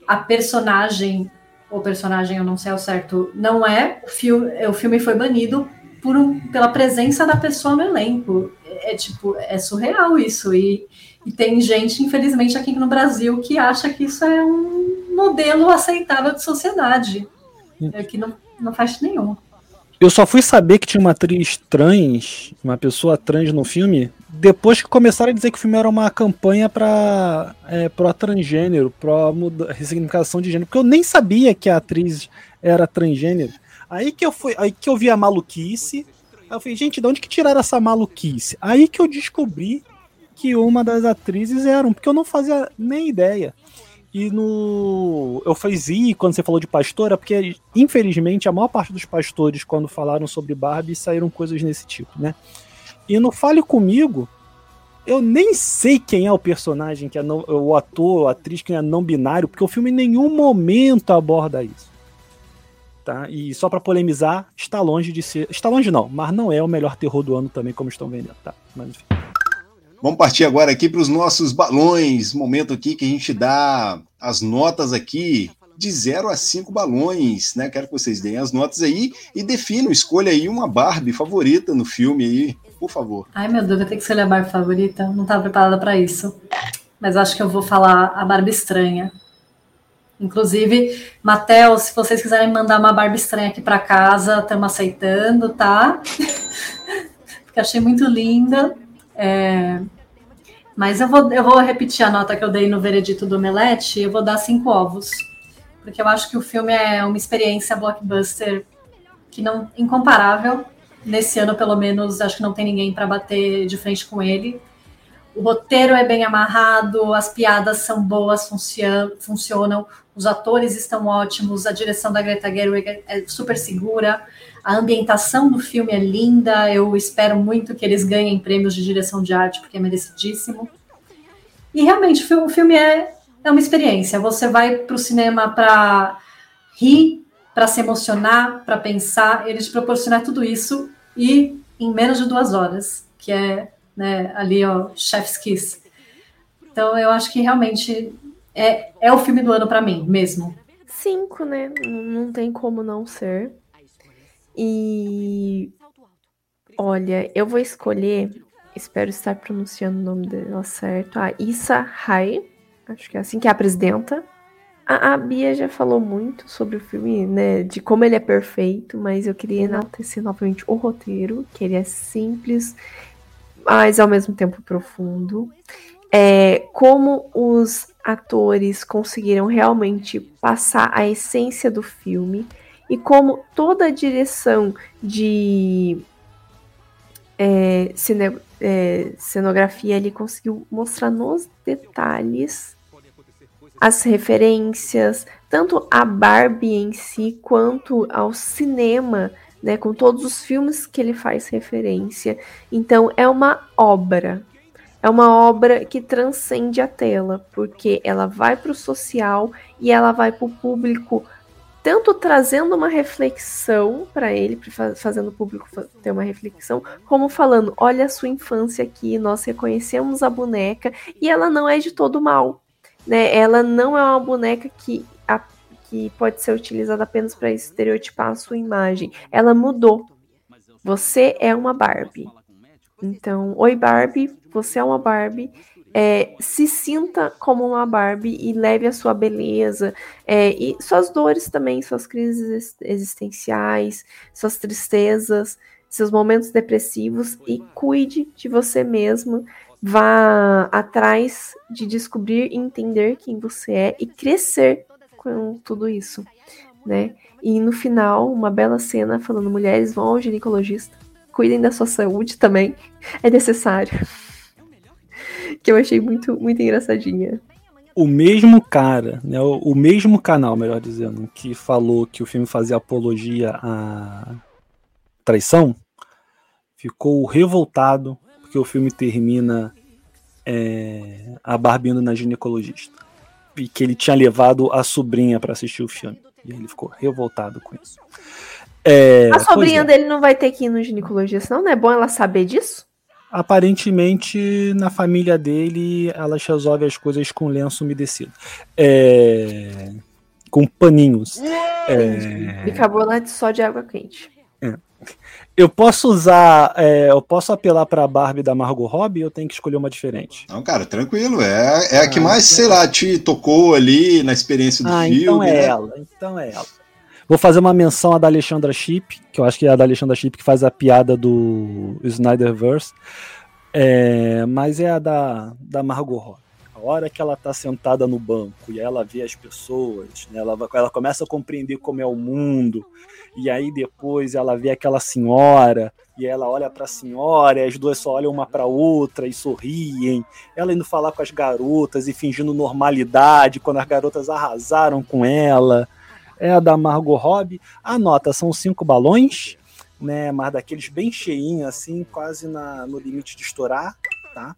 Speaker 5: a personagem, ou personagem, eu não sei ao certo, não é. O filme, o filme foi banido por um, pela presença da pessoa no elenco. É, é tipo, é surreal isso. E, e tem gente, infelizmente, aqui no Brasil que acha que isso é um modelo aceitável de sociedade. É que não, não faz nenhum.
Speaker 7: Eu só fui saber que tinha uma atriz trans, uma pessoa trans no filme, depois que começaram a dizer que o filme era uma campanha para é, pro transgênero, pro ressignificação de gênero, porque eu nem sabia que a atriz era transgênero. Aí que eu fui, aí que eu vi a maluquice. Aí eu falei, gente, de onde que tiraram essa maluquice? Aí que eu descobri que uma das atrizes era um, porque eu não fazia nem ideia. E no. Eu fiz I quando você falou de pastora, porque infelizmente a maior parte dos pastores, quando falaram sobre Barbie, saíram coisas nesse tipo, né? E no Fale Comigo, eu nem sei quem é o personagem, que é não, o ator, a atriz que é não binário, porque o filme em nenhum momento aborda isso tá? E só para polemizar, está longe de ser, está longe não, mas não é o melhor terror do ano também como estão vendendo, tá? Mas enfim.
Speaker 1: Vamos partir agora aqui para os nossos balões, momento aqui que a gente dá as notas aqui de 0 a 5 balões, né? Quero que vocês deem as notas aí e definam, escolha aí uma Barbie favorita no filme aí, por favor.
Speaker 5: Ai, meu Deus, eu tenho que escolher a Barbie favorita, não estava preparada para isso. Mas acho que eu vou falar a Barbie estranha. Inclusive, Matheus, se vocês quiserem mandar uma barba estranha aqui para casa, estamos aceitando, tá? Porque achei muito linda. É... Mas eu vou, eu vou repetir a nota que eu dei no veredito do Omelete, eu vou dar cinco ovos. Porque eu acho que o filme é uma experiência blockbuster que não incomparável. Nesse ano, pelo menos, acho que não tem ninguém para bater de frente com ele. O roteiro é bem amarrado, as piadas são boas, funcionam, os atores estão ótimos, a direção da Greta Gerwig é super segura, a ambientação do filme é linda, eu espero muito que eles ganhem prêmios de direção de arte, porque é merecidíssimo. E realmente, o filme é, é uma experiência. Você vai para o cinema para rir, para se emocionar, para pensar, eles proporcionar tudo isso e em menos de duas horas, que é né, ali, ó, Chef's Kiss. Então, eu acho que realmente é, é o filme do ano para mim, mesmo.
Speaker 6: Cinco, né? Não tem como não ser. E olha, eu vou escolher, espero estar pronunciando o nome dela certo, a Issa Hai, acho que é assim, que é a presidenta. A, a, Bia já falou muito sobre o filme, né, de como ele é perfeito, mas eu queria enaltecer novamente o roteiro, que ele é simples, mas ao mesmo tempo profundo. É, como os atores conseguiram realmente passar a essência do filme e como toda a direção de é, cine, é, cenografia ele conseguiu mostrar nos detalhes as referências, tanto a Barbie em si quanto ao cinema né, com todos os filmes que ele faz referência. Então é uma obra. É uma obra que transcende a tela, porque ela vai para o social e ela vai para o público, tanto trazendo uma reflexão para ele, fazendo o público ter uma reflexão, como falando: olha a sua infância aqui, nós reconhecemos a boneca e ela não é de todo mal. Né? Ela não é uma boneca que que pode ser utilizada apenas para estereotipar a sua imagem. Ela mudou. Você é uma Barbie. Então, oi Barbie, você é uma Barbie. É, se sinta como uma Barbie e leve a sua beleza é, e suas dores também, suas crises existenciais, suas tristezas, seus momentos depressivos e cuide de você mesmo. Vá atrás de descobrir e entender quem você é e crescer com tudo isso, né? E no final, uma bela cena falando: mulheres vão ao ginecologista, cuidem da sua saúde também, é necessário. Que eu achei muito, muito engraçadinha.
Speaker 7: O mesmo cara, né, o, o mesmo canal, melhor dizendo, que falou que o filme fazia apologia à traição, ficou revoltado porque o filme termina é, a Barbie indo na ginecologista. E que ele tinha levado a sobrinha para assistir o filme. E ele ficou revoltado com isso.
Speaker 6: É, a sobrinha é. dele não vai ter que ir no ginecologista, não? Não é bom ela saber disso?
Speaker 7: Aparentemente, na família dele, elas resolvem as coisas com lenço umedecido. É, com paninhos.
Speaker 6: É... Bicarbonato só de água quente.
Speaker 7: É. Eu posso usar. É, eu posso apelar pra Barbie da Margot Robbie ou eu tenho que escolher uma diferente?
Speaker 1: Não, cara, tranquilo. É, é a que ah, mais, sei lá, te tocou ali na experiência do
Speaker 7: ah,
Speaker 1: filme.
Speaker 7: Então é né? ela, então é ela. Vou fazer uma menção à da Alexandra Chip, que eu acho que é a da Alexandra Chip que faz a piada do Snyderverse. É, mas é a da, da Margot Robbie. A hora que ela tá sentada no banco e ela vê as pessoas, né, ela, ela começa a compreender como é o mundo, e aí depois ela vê aquela senhora, e ela olha para a senhora, e as duas só olham uma para outra e sorriem. Ela indo falar com as garotas e fingindo normalidade quando as garotas arrasaram com ela é a da Margot Robbie. A nota são cinco balões, né? Mas daqueles bem cheinhos, assim, quase na, no limite de estourar, tá?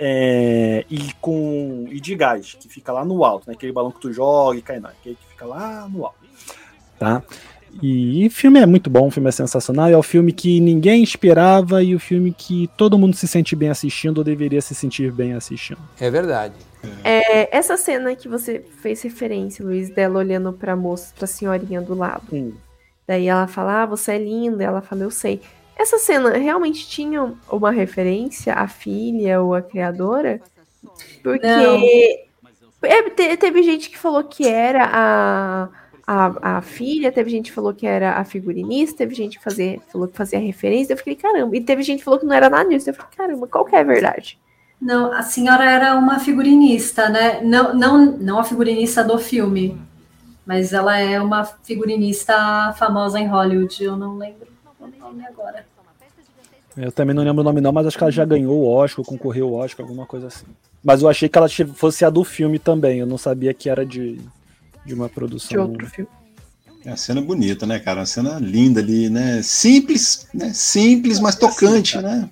Speaker 7: É, e com e de gás, que fica lá no alto, né? Aquele balão que tu joga e cai, não, aquele que fica lá no alto, tá? E, o filme é muito bom, o filme é sensacional, é o filme que ninguém esperava e o filme que todo mundo se sente bem assistindo ou deveria se sentir bem assistindo.
Speaker 3: É verdade.
Speaker 6: É, essa cena que você fez referência, Luiz, dela olhando pra moça, pra senhorinha do lado. Hum. Daí ela fala, ah, você é linda. Ela fala, eu sei. Essa cena realmente tinha uma referência à filha ou à criadora? Porque é, teve gente que falou que era a, a, a filha, teve gente que falou que era a figurinista, teve gente que fazia, falou que fazia referência. Eu fiquei, caramba. E teve gente que falou que não era nada disso. Eu falei, caramba, qual que é a verdade?
Speaker 5: Não, a senhora era uma figurinista, né? Não, não, não a figurinista do filme, mas ela é uma figurinista famosa em Hollywood. Eu não lembro o nome agora.
Speaker 7: Eu também não lembro o nome não, mas acho que ela já ganhou o Oscar, concorreu ao Oscar, alguma coisa assim. Mas eu achei que ela fosse a do filme também. Eu não sabia que era de, de uma produção.
Speaker 6: De outro filme.
Speaker 1: É uma cena bonita, né, cara? Uma cena linda ali, né? Simples, né? Simples, mas tocante, né?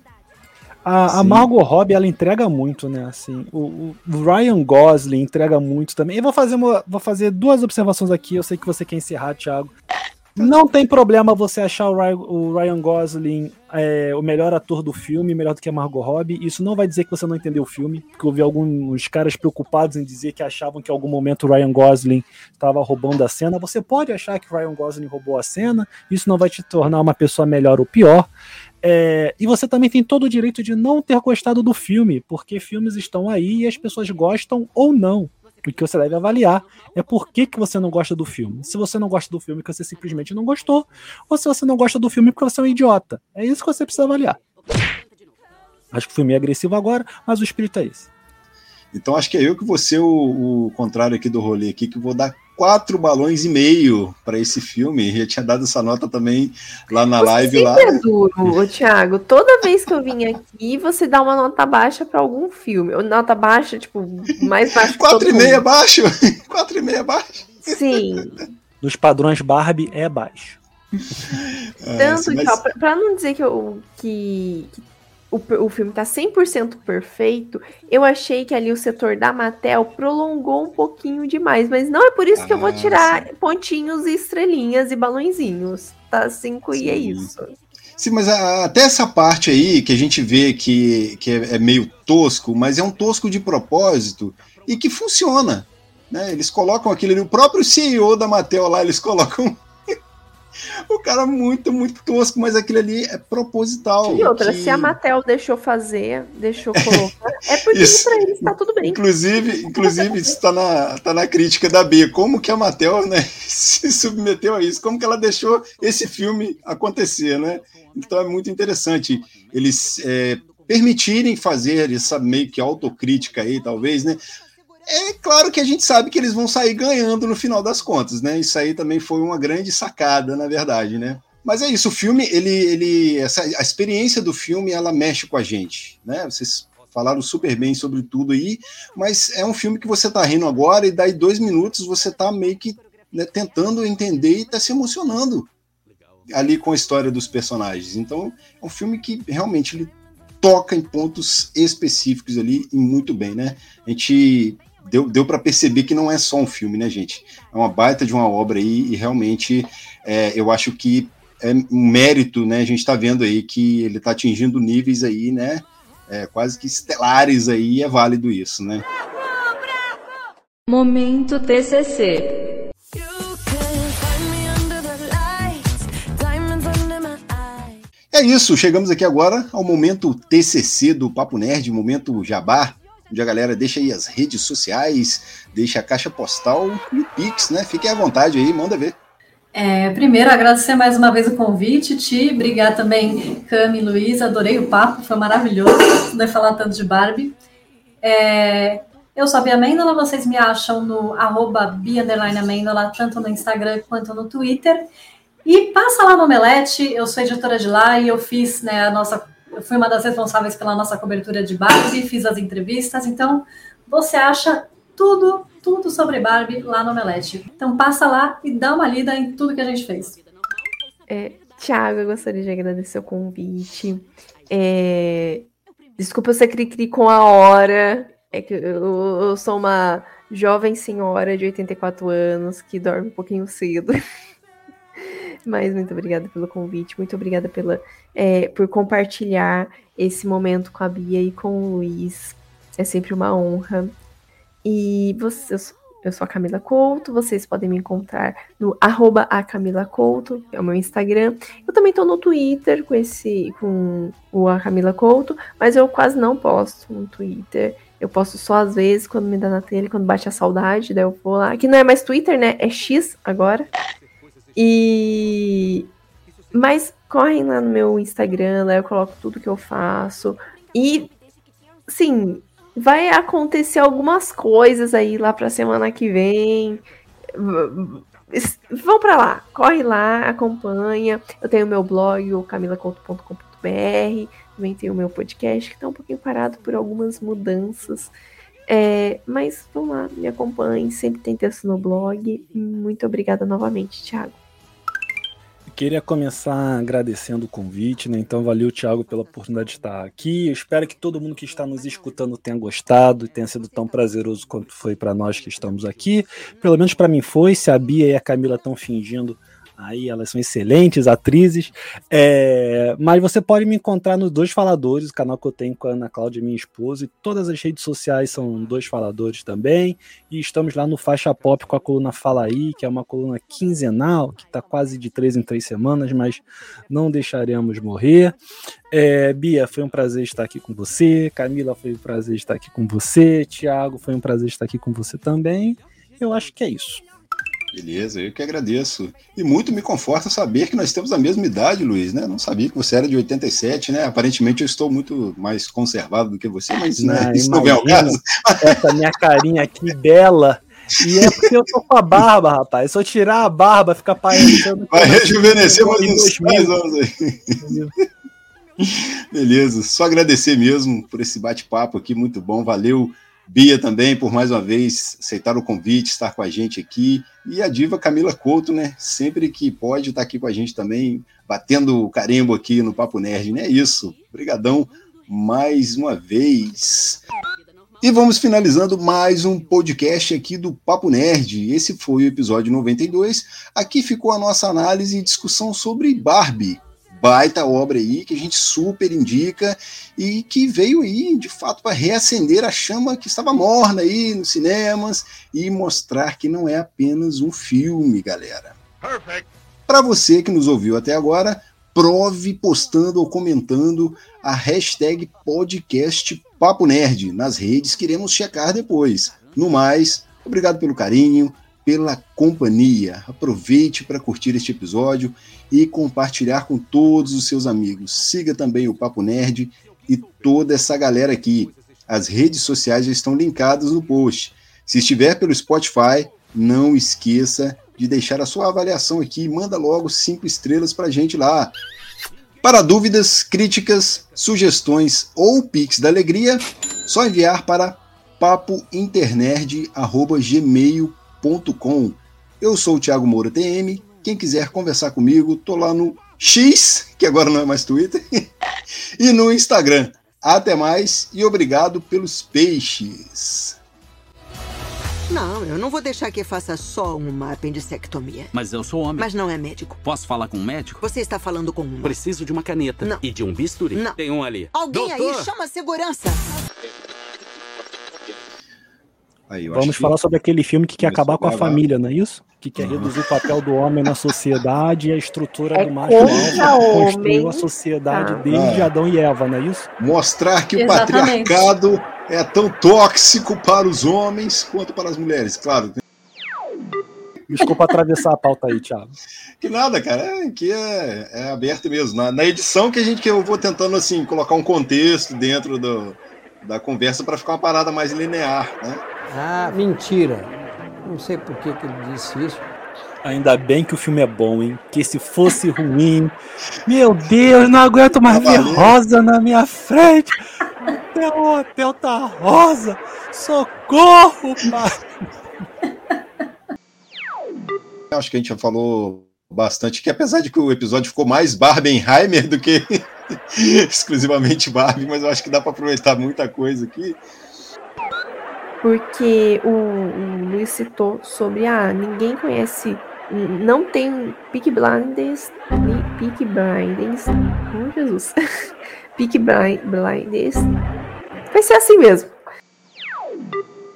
Speaker 7: A, a, Margot Robbie, ela entrega muito, né? Assim, o, o, Ryan Gosling entrega muito também. Eu vou fazer, uma, vou fazer duas observações aqui. Eu sei que você quer encerrar, Thiago. Não tem problema você achar o Ryan, Gosling é, o melhor ator do filme, melhor do que a Margot Robbie. Isso não vai dizer que você não entendeu o filme, porque eu vi alguns caras preocupados em dizer que achavam que em algum momento o Ryan Gosling estava roubando a cena. Você pode achar que o Ryan Gosling roubou a cena, isso não vai te tornar uma pessoa melhor ou pior. É, e você também tem todo o direito de não ter gostado do filme, porque filmes estão aí e as pessoas gostam ou não. O que você deve avaliar é por que, que você não gosta do filme. Se você não gosta do filme porque você simplesmente não gostou, ou se você não gosta do filme porque você é um idiota. É isso que você precisa avaliar. Acho que o filme é agressivo agora, mas o espírito é esse.
Speaker 1: Então acho que é eu que vou ser o, o contrário aqui do rolê aqui, que vou dar quatro balões e meio para esse filme. Já tinha dado essa nota também lá na você live. Lá.
Speaker 6: é duro, Thiago. Toda vez que eu vim aqui, você dá uma nota baixa para algum filme. Ou nota baixa, tipo, mais baixa.
Speaker 1: quatro e meio abaixo. quatro e meio abaixo.
Speaker 6: Sim.
Speaker 7: Nos padrões Barbie é baixo.
Speaker 6: Tanto mas... que, ó, pra, pra, não dizer que, eu, que, que o, o filme tá 100% perfeito, eu achei que ali o setor da Mattel prolongou um pouquinho demais, mas não é por isso ah, que eu vou ah, tirar sim. pontinhos e estrelinhas e balãozinhos. Tá 5 e é isso.
Speaker 1: Sim, mas a, até essa parte aí que a gente vê que, que é, é, meio tosco, mas é um tosco de propósito e que funciona. Né? Eles colocam aquilo ali, o próprio CEO da Mattel lá, eles colocam o cara muito, muito tosco, mas aquilo ali é proposital.
Speaker 6: E outra, que... se a Mattel deixou fazer, deixou colocar, é porque isso, pra eles tá tudo bem.
Speaker 1: Inclusive, inclusive isso tá na, tá na crítica da B. Como que a Mattel né, se submeteu a isso? Como que ela deixou esse filme acontecer, né? Então é muito interessante eles é, permitirem fazer essa meio que autocrítica aí, talvez, né? É claro que a gente sabe que eles vão sair ganhando no final das contas, né? Isso aí também foi uma grande sacada, na verdade, né? Mas é isso, o filme, ele, ele, essa, a experiência do filme, ela mexe com a gente, né? Vocês falaram super bem sobre tudo aí, mas é um filme que você tá rindo agora e daí dois minutos você tá meio que né, tentando entender e tá se emocionando. ali com a história dos personagens. Então, é um filme que realmente ele toca em pontos específicos ali e muito bem, né? A gente deu, deu para perceber que não é só um filme, né, gente? É uma baita de uma obra aí e realmente é, eu acho que é um mérito, né? A gente está vendo aí que ele está atingindo níveis aí, né? É, quase que estelares aí, é válido isso, né?
Speaker 2: Momento TCC.
Speaker 1: É isso, chegamos aqui agora ao momento TCC do Papo Nerd, momento Jabá, onde a galera deixa aí as redes sociais, deixa a caixa postal e o Pix, né? Fiquem à vontade aí, manda ver.
Speaker 5: É, primeiro, agradecer mais uma vez o convite, Ti, obrigado também, Cami e Luiz, adorei o papo, foi maravilhoso poder falar tanto de Barbie. É, eu sou a Bia Mendola, vocês me acham no arroba Bia Mendola, tanto no Instagram quanto no Twitter. E passa lá no Omelete, eu sou editora de lá e eu fiz, né, a nossa, eu fui uma das responsáveis pela nossa cobertura de Barbie, fiz as entrevistas, então você acha tudo, tudo sobre Barbie lá no Omelete. Então passa lá e dá uma lida em tudo que a gente fez.
Speaker 6: É, Tiago, eu gostaria de agradecer o convite. É, desculpa ser cri-cri com a hora. É que eu, eu, sou uma jovem senhora de 84 anos que dorme um pouquinho cedo. Mas muito obrigada pelo convite, muito obrigada pela, é, por compartilhar esse momento com a Bia e com o Luiz. É sempre uma honra. E você, eu sou a Camila Couto, vocês podem me encontrar no arroba a Camila Couto, que é o meu Instagram. Eu também estou no Twitter com esse com o a Camila Couto, mas eu quase não posto no Twitter. Eu posto só às vezes, quando me dá na telha, quando bate a saudade, daí eu vou lá. Que não é mais Twitter, né? É X agora. E. Mas correm lá no meu Instagram, lá eu coloco tudo que eu faço. E, sim, vai acontecer algumas coisas aí lá pra semana que vem. Vão para lá, corre lá, acompanha. Eu tenho meu blog, o camilaconto.com.br. Também tenho o meu podcast, que está um pouquinho parado por algumas mudanças. É, mas vão lá, me acompanhem. Sempre tem texto no blog. Muito obrigada novamente, Thiago.
Speaker 7: Queria começar agradecendo o convite, né? Então, valeu, Thiago, pela oportunidade de estar aqui. Eu espero que todo mundo que está nos escutando tenha gostado e tenha sido tão prazeroso quanto foi para nós que estamos aqui. Pelo menos para mim foi. Se a Bia e a Camila estão fingindo Aí elas são excelentes atrizes. É, mas você pode me encontrar nos Dois Faladores, o canal que eu tenho com a Ana Cláudia, minha esposa, e todas as redes sociais são Dois Faladores também. E estamos lá no Faixa Pop com a coluna Fala Aí, que é uma coluna quinzenal, que está quase de três em três semanas, mas não deixaremos morrer. É, Bia, foi um prazer estar aqui com você. Camila, foi um prazer estar aqui com você. Tiago, foi um prazer estar aqui com você também. Eu acho que é isso.
Speaker 1: Beleza, eu que agradeço. E muito me conforta saber que nós temos a mesma idade, Luiz, né? Não sabia que você era de 87, né? Aparentemente eu estou muito mais conservado do que você, mas né, não, isso não vem ao caso.
Speaker 7: Essa minha carinha aqui bela. E é porque eu tô com a barba, rapaz. Se eu tirar a barba, fica parecendo.
Speaker 1: Vai rejuvenescer mais uns 10 anos aí. Beleza, só agradecer mesmo por esse bate-papo aqui, muito bom, valeu. Bia também, por mais uma vez, aceitar o convite, estar com a gente aqui. E a diva Camila Couto, né? Sempre que pode estar aqui com a gente também, batendo o carimbo aqui no Papo Nerd, né? Isso. Obrigadão mais uma vez. E vamos finalizando mais um podcast aqui do Papo Nerd. Esse foi o episódio 92. Aqui ficou a nossa análise e discussão sobre Barbie, baita obra aí que a gente super indica e que veio aí de fato para reacender a chama que estava morna aí nos cinemas e mostrar que não é apenas um filme, galera. Para você que nos ouviu até agora, prove postando ou comentando a hashtag podcast Papo Nerd nas redes, queremos checar depois. No mais, obrigado pelo carinho, pela companhia. Aproveite para curtir este episódio e compartilhar com todos os seus amigos. Siga também o Papo Nerd e toda essa galera aqui. As redes sociais já estão linkadas no post. Se estiver pelo Spotify, não esqueça de deixar a sua avaliação aqui. Manda logo cinco estrelas para a gente lá. Para dúvidas, críticas, sugestões ou Pix da Alegria, só enviar para papointernerd.gmail.com. Eu sou o Thiago Moura TM, Quem quiser conversar comigo, tô lá no X, que agora não é mais Twitter, e no Instagram. Até mais e obrigado pelos peixes.
Speaker 10: Não, eu não vou deixar que faça só uma apendicectomia.
Speaker 3: Mas eu sou homem.
Speaker 10: Mas não é médico.
Speaker 3: Posso falar com um médico?
Speaker 10: Você está falando com um.
Speaker 3: Preciso de uma caneta.
Speaker 10: Não.
Speaker 3: E de um bisturi.
Speaker 10: Não.
Speaker 3: Tem um ali.
Speaker 10: Alguém
Speaker 3: Doutor!
Speaker 10: aí chama a segurança.
Speaker 1: Aí, eu acho
Speaker 7: Vamos
Speaker 1: que-
Speaker 7: falar sobre aquele filme que quer
Speaker 1: Começou
Speaker 7: acabar com a
Speaker 1: gravar.
Speaker 7: família, não é isso? Que quer
Speaker 1: Uhum.
Speaker 7: reduzir o papel do homem na sociedade e a estrutura
Speaker 6: É
Speaker 7: do macho que construiu a sociedade
Speaker 6: Tá.
Speaker 7: desde
Speaker 1: Ah.
Speaker 7: Adão e Eva, não é isso?
Speaker 1: mostrar que o
Speaker 5: Exatamente.
Speaker 1: patriarcado é tão tóxico para os homens quanto para as mulheres. Claro,
Speaker 7: Desculpa atravessar a pauta aí, Thiago.
Speaker 1: que nada, cara. É, que é, é aberto mesmo. Na, na edição que a gente que eu vou tentando assim colocar um contexto dentro do, da conversa para ficar uma parada mais linear, né?
Speaker 11: Ah, mentira. Não sei por que, que ele disse isso.
Speaker 7: Ainda bem que o filme é bom, hein? Que se fosse ruim. Meu Deus, não aguento mais ver rosa na minha frente. Até o hotel tá rosa. Socorro, pai.
Speaker 1: Acho que a gente já falou bastante que apesar de que o episódio ficou mais Barbenheimer do que exclusivamente Barbie, mas eu acho que dá para aproveitar muita coisa aqui.
Speaker 6: Porque o, o Luiz citou sobre ah, ninguém conhece, não tem Peak Blinders, Peak Blinders, oh Jesus, Peak Blind- Blinders, vai ser assim mesmo.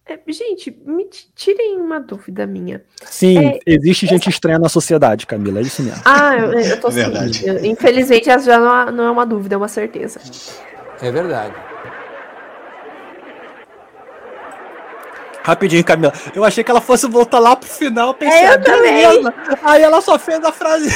Speaker 6: É, gente, me tirem uma dúvida minha.
Speaker 7: Sim,
Speaker 6: É,
Speaker 7: existe gente estranha na sociedade, Camila, é isso mesmo.
Speaker 6: Ah, eu, eu tô
Speaker 1: É verdade.
Speaker 6: Eu- Infelizmente, essa já não é- não é uma dúvida, é uma certeza.
Speaker 11: É verdade.
Speaker 7: Rapidinho, Camila. Eu achei que ela fosse voltar lá pro final, pensei,
Speaker 6: É, eu
Speaker 7: "Ah, beleza." Aí ela só fez a frase.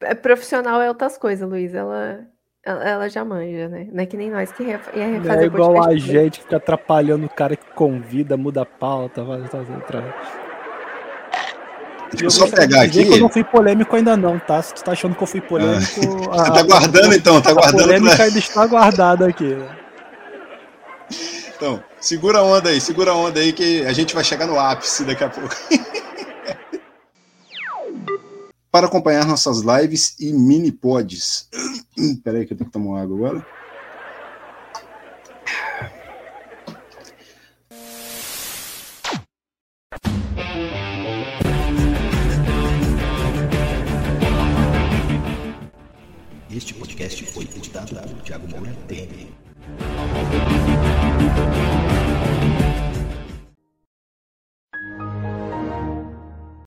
Speaker 6: É, Profissional é outras coisas, Luiz. Ela, ela, já manja, né? Não é que nem nós que ia refazer
Speaker 7: é igual a gente que fica atrapalhando o cara que convida, muda a pauta, vai faz outra.
Speaker 1: Deixa eu só pegar aqui.
Speaker 7: que eu não fui polêmico ainda não, tá? Se tu tá achando que eu fui polêmico...
Speaker 1: Você tá guardando então, tá
Speaker 7: A
Speaker 1: guardando
Speaker 7: polêmica
Speaker 1: pra...
Speaker 7: ainda está guardada aqui.
Speaker 1: Então, segura a onda aí, segura a onda aí que a gente vai chegar no ápice daqui a pouco. Para acompanhar nossas lives e mini pods. Peraí que eu tenho que tomar água agora.
Speaker 8: Podcast foi editado por Thiago Moura Temer.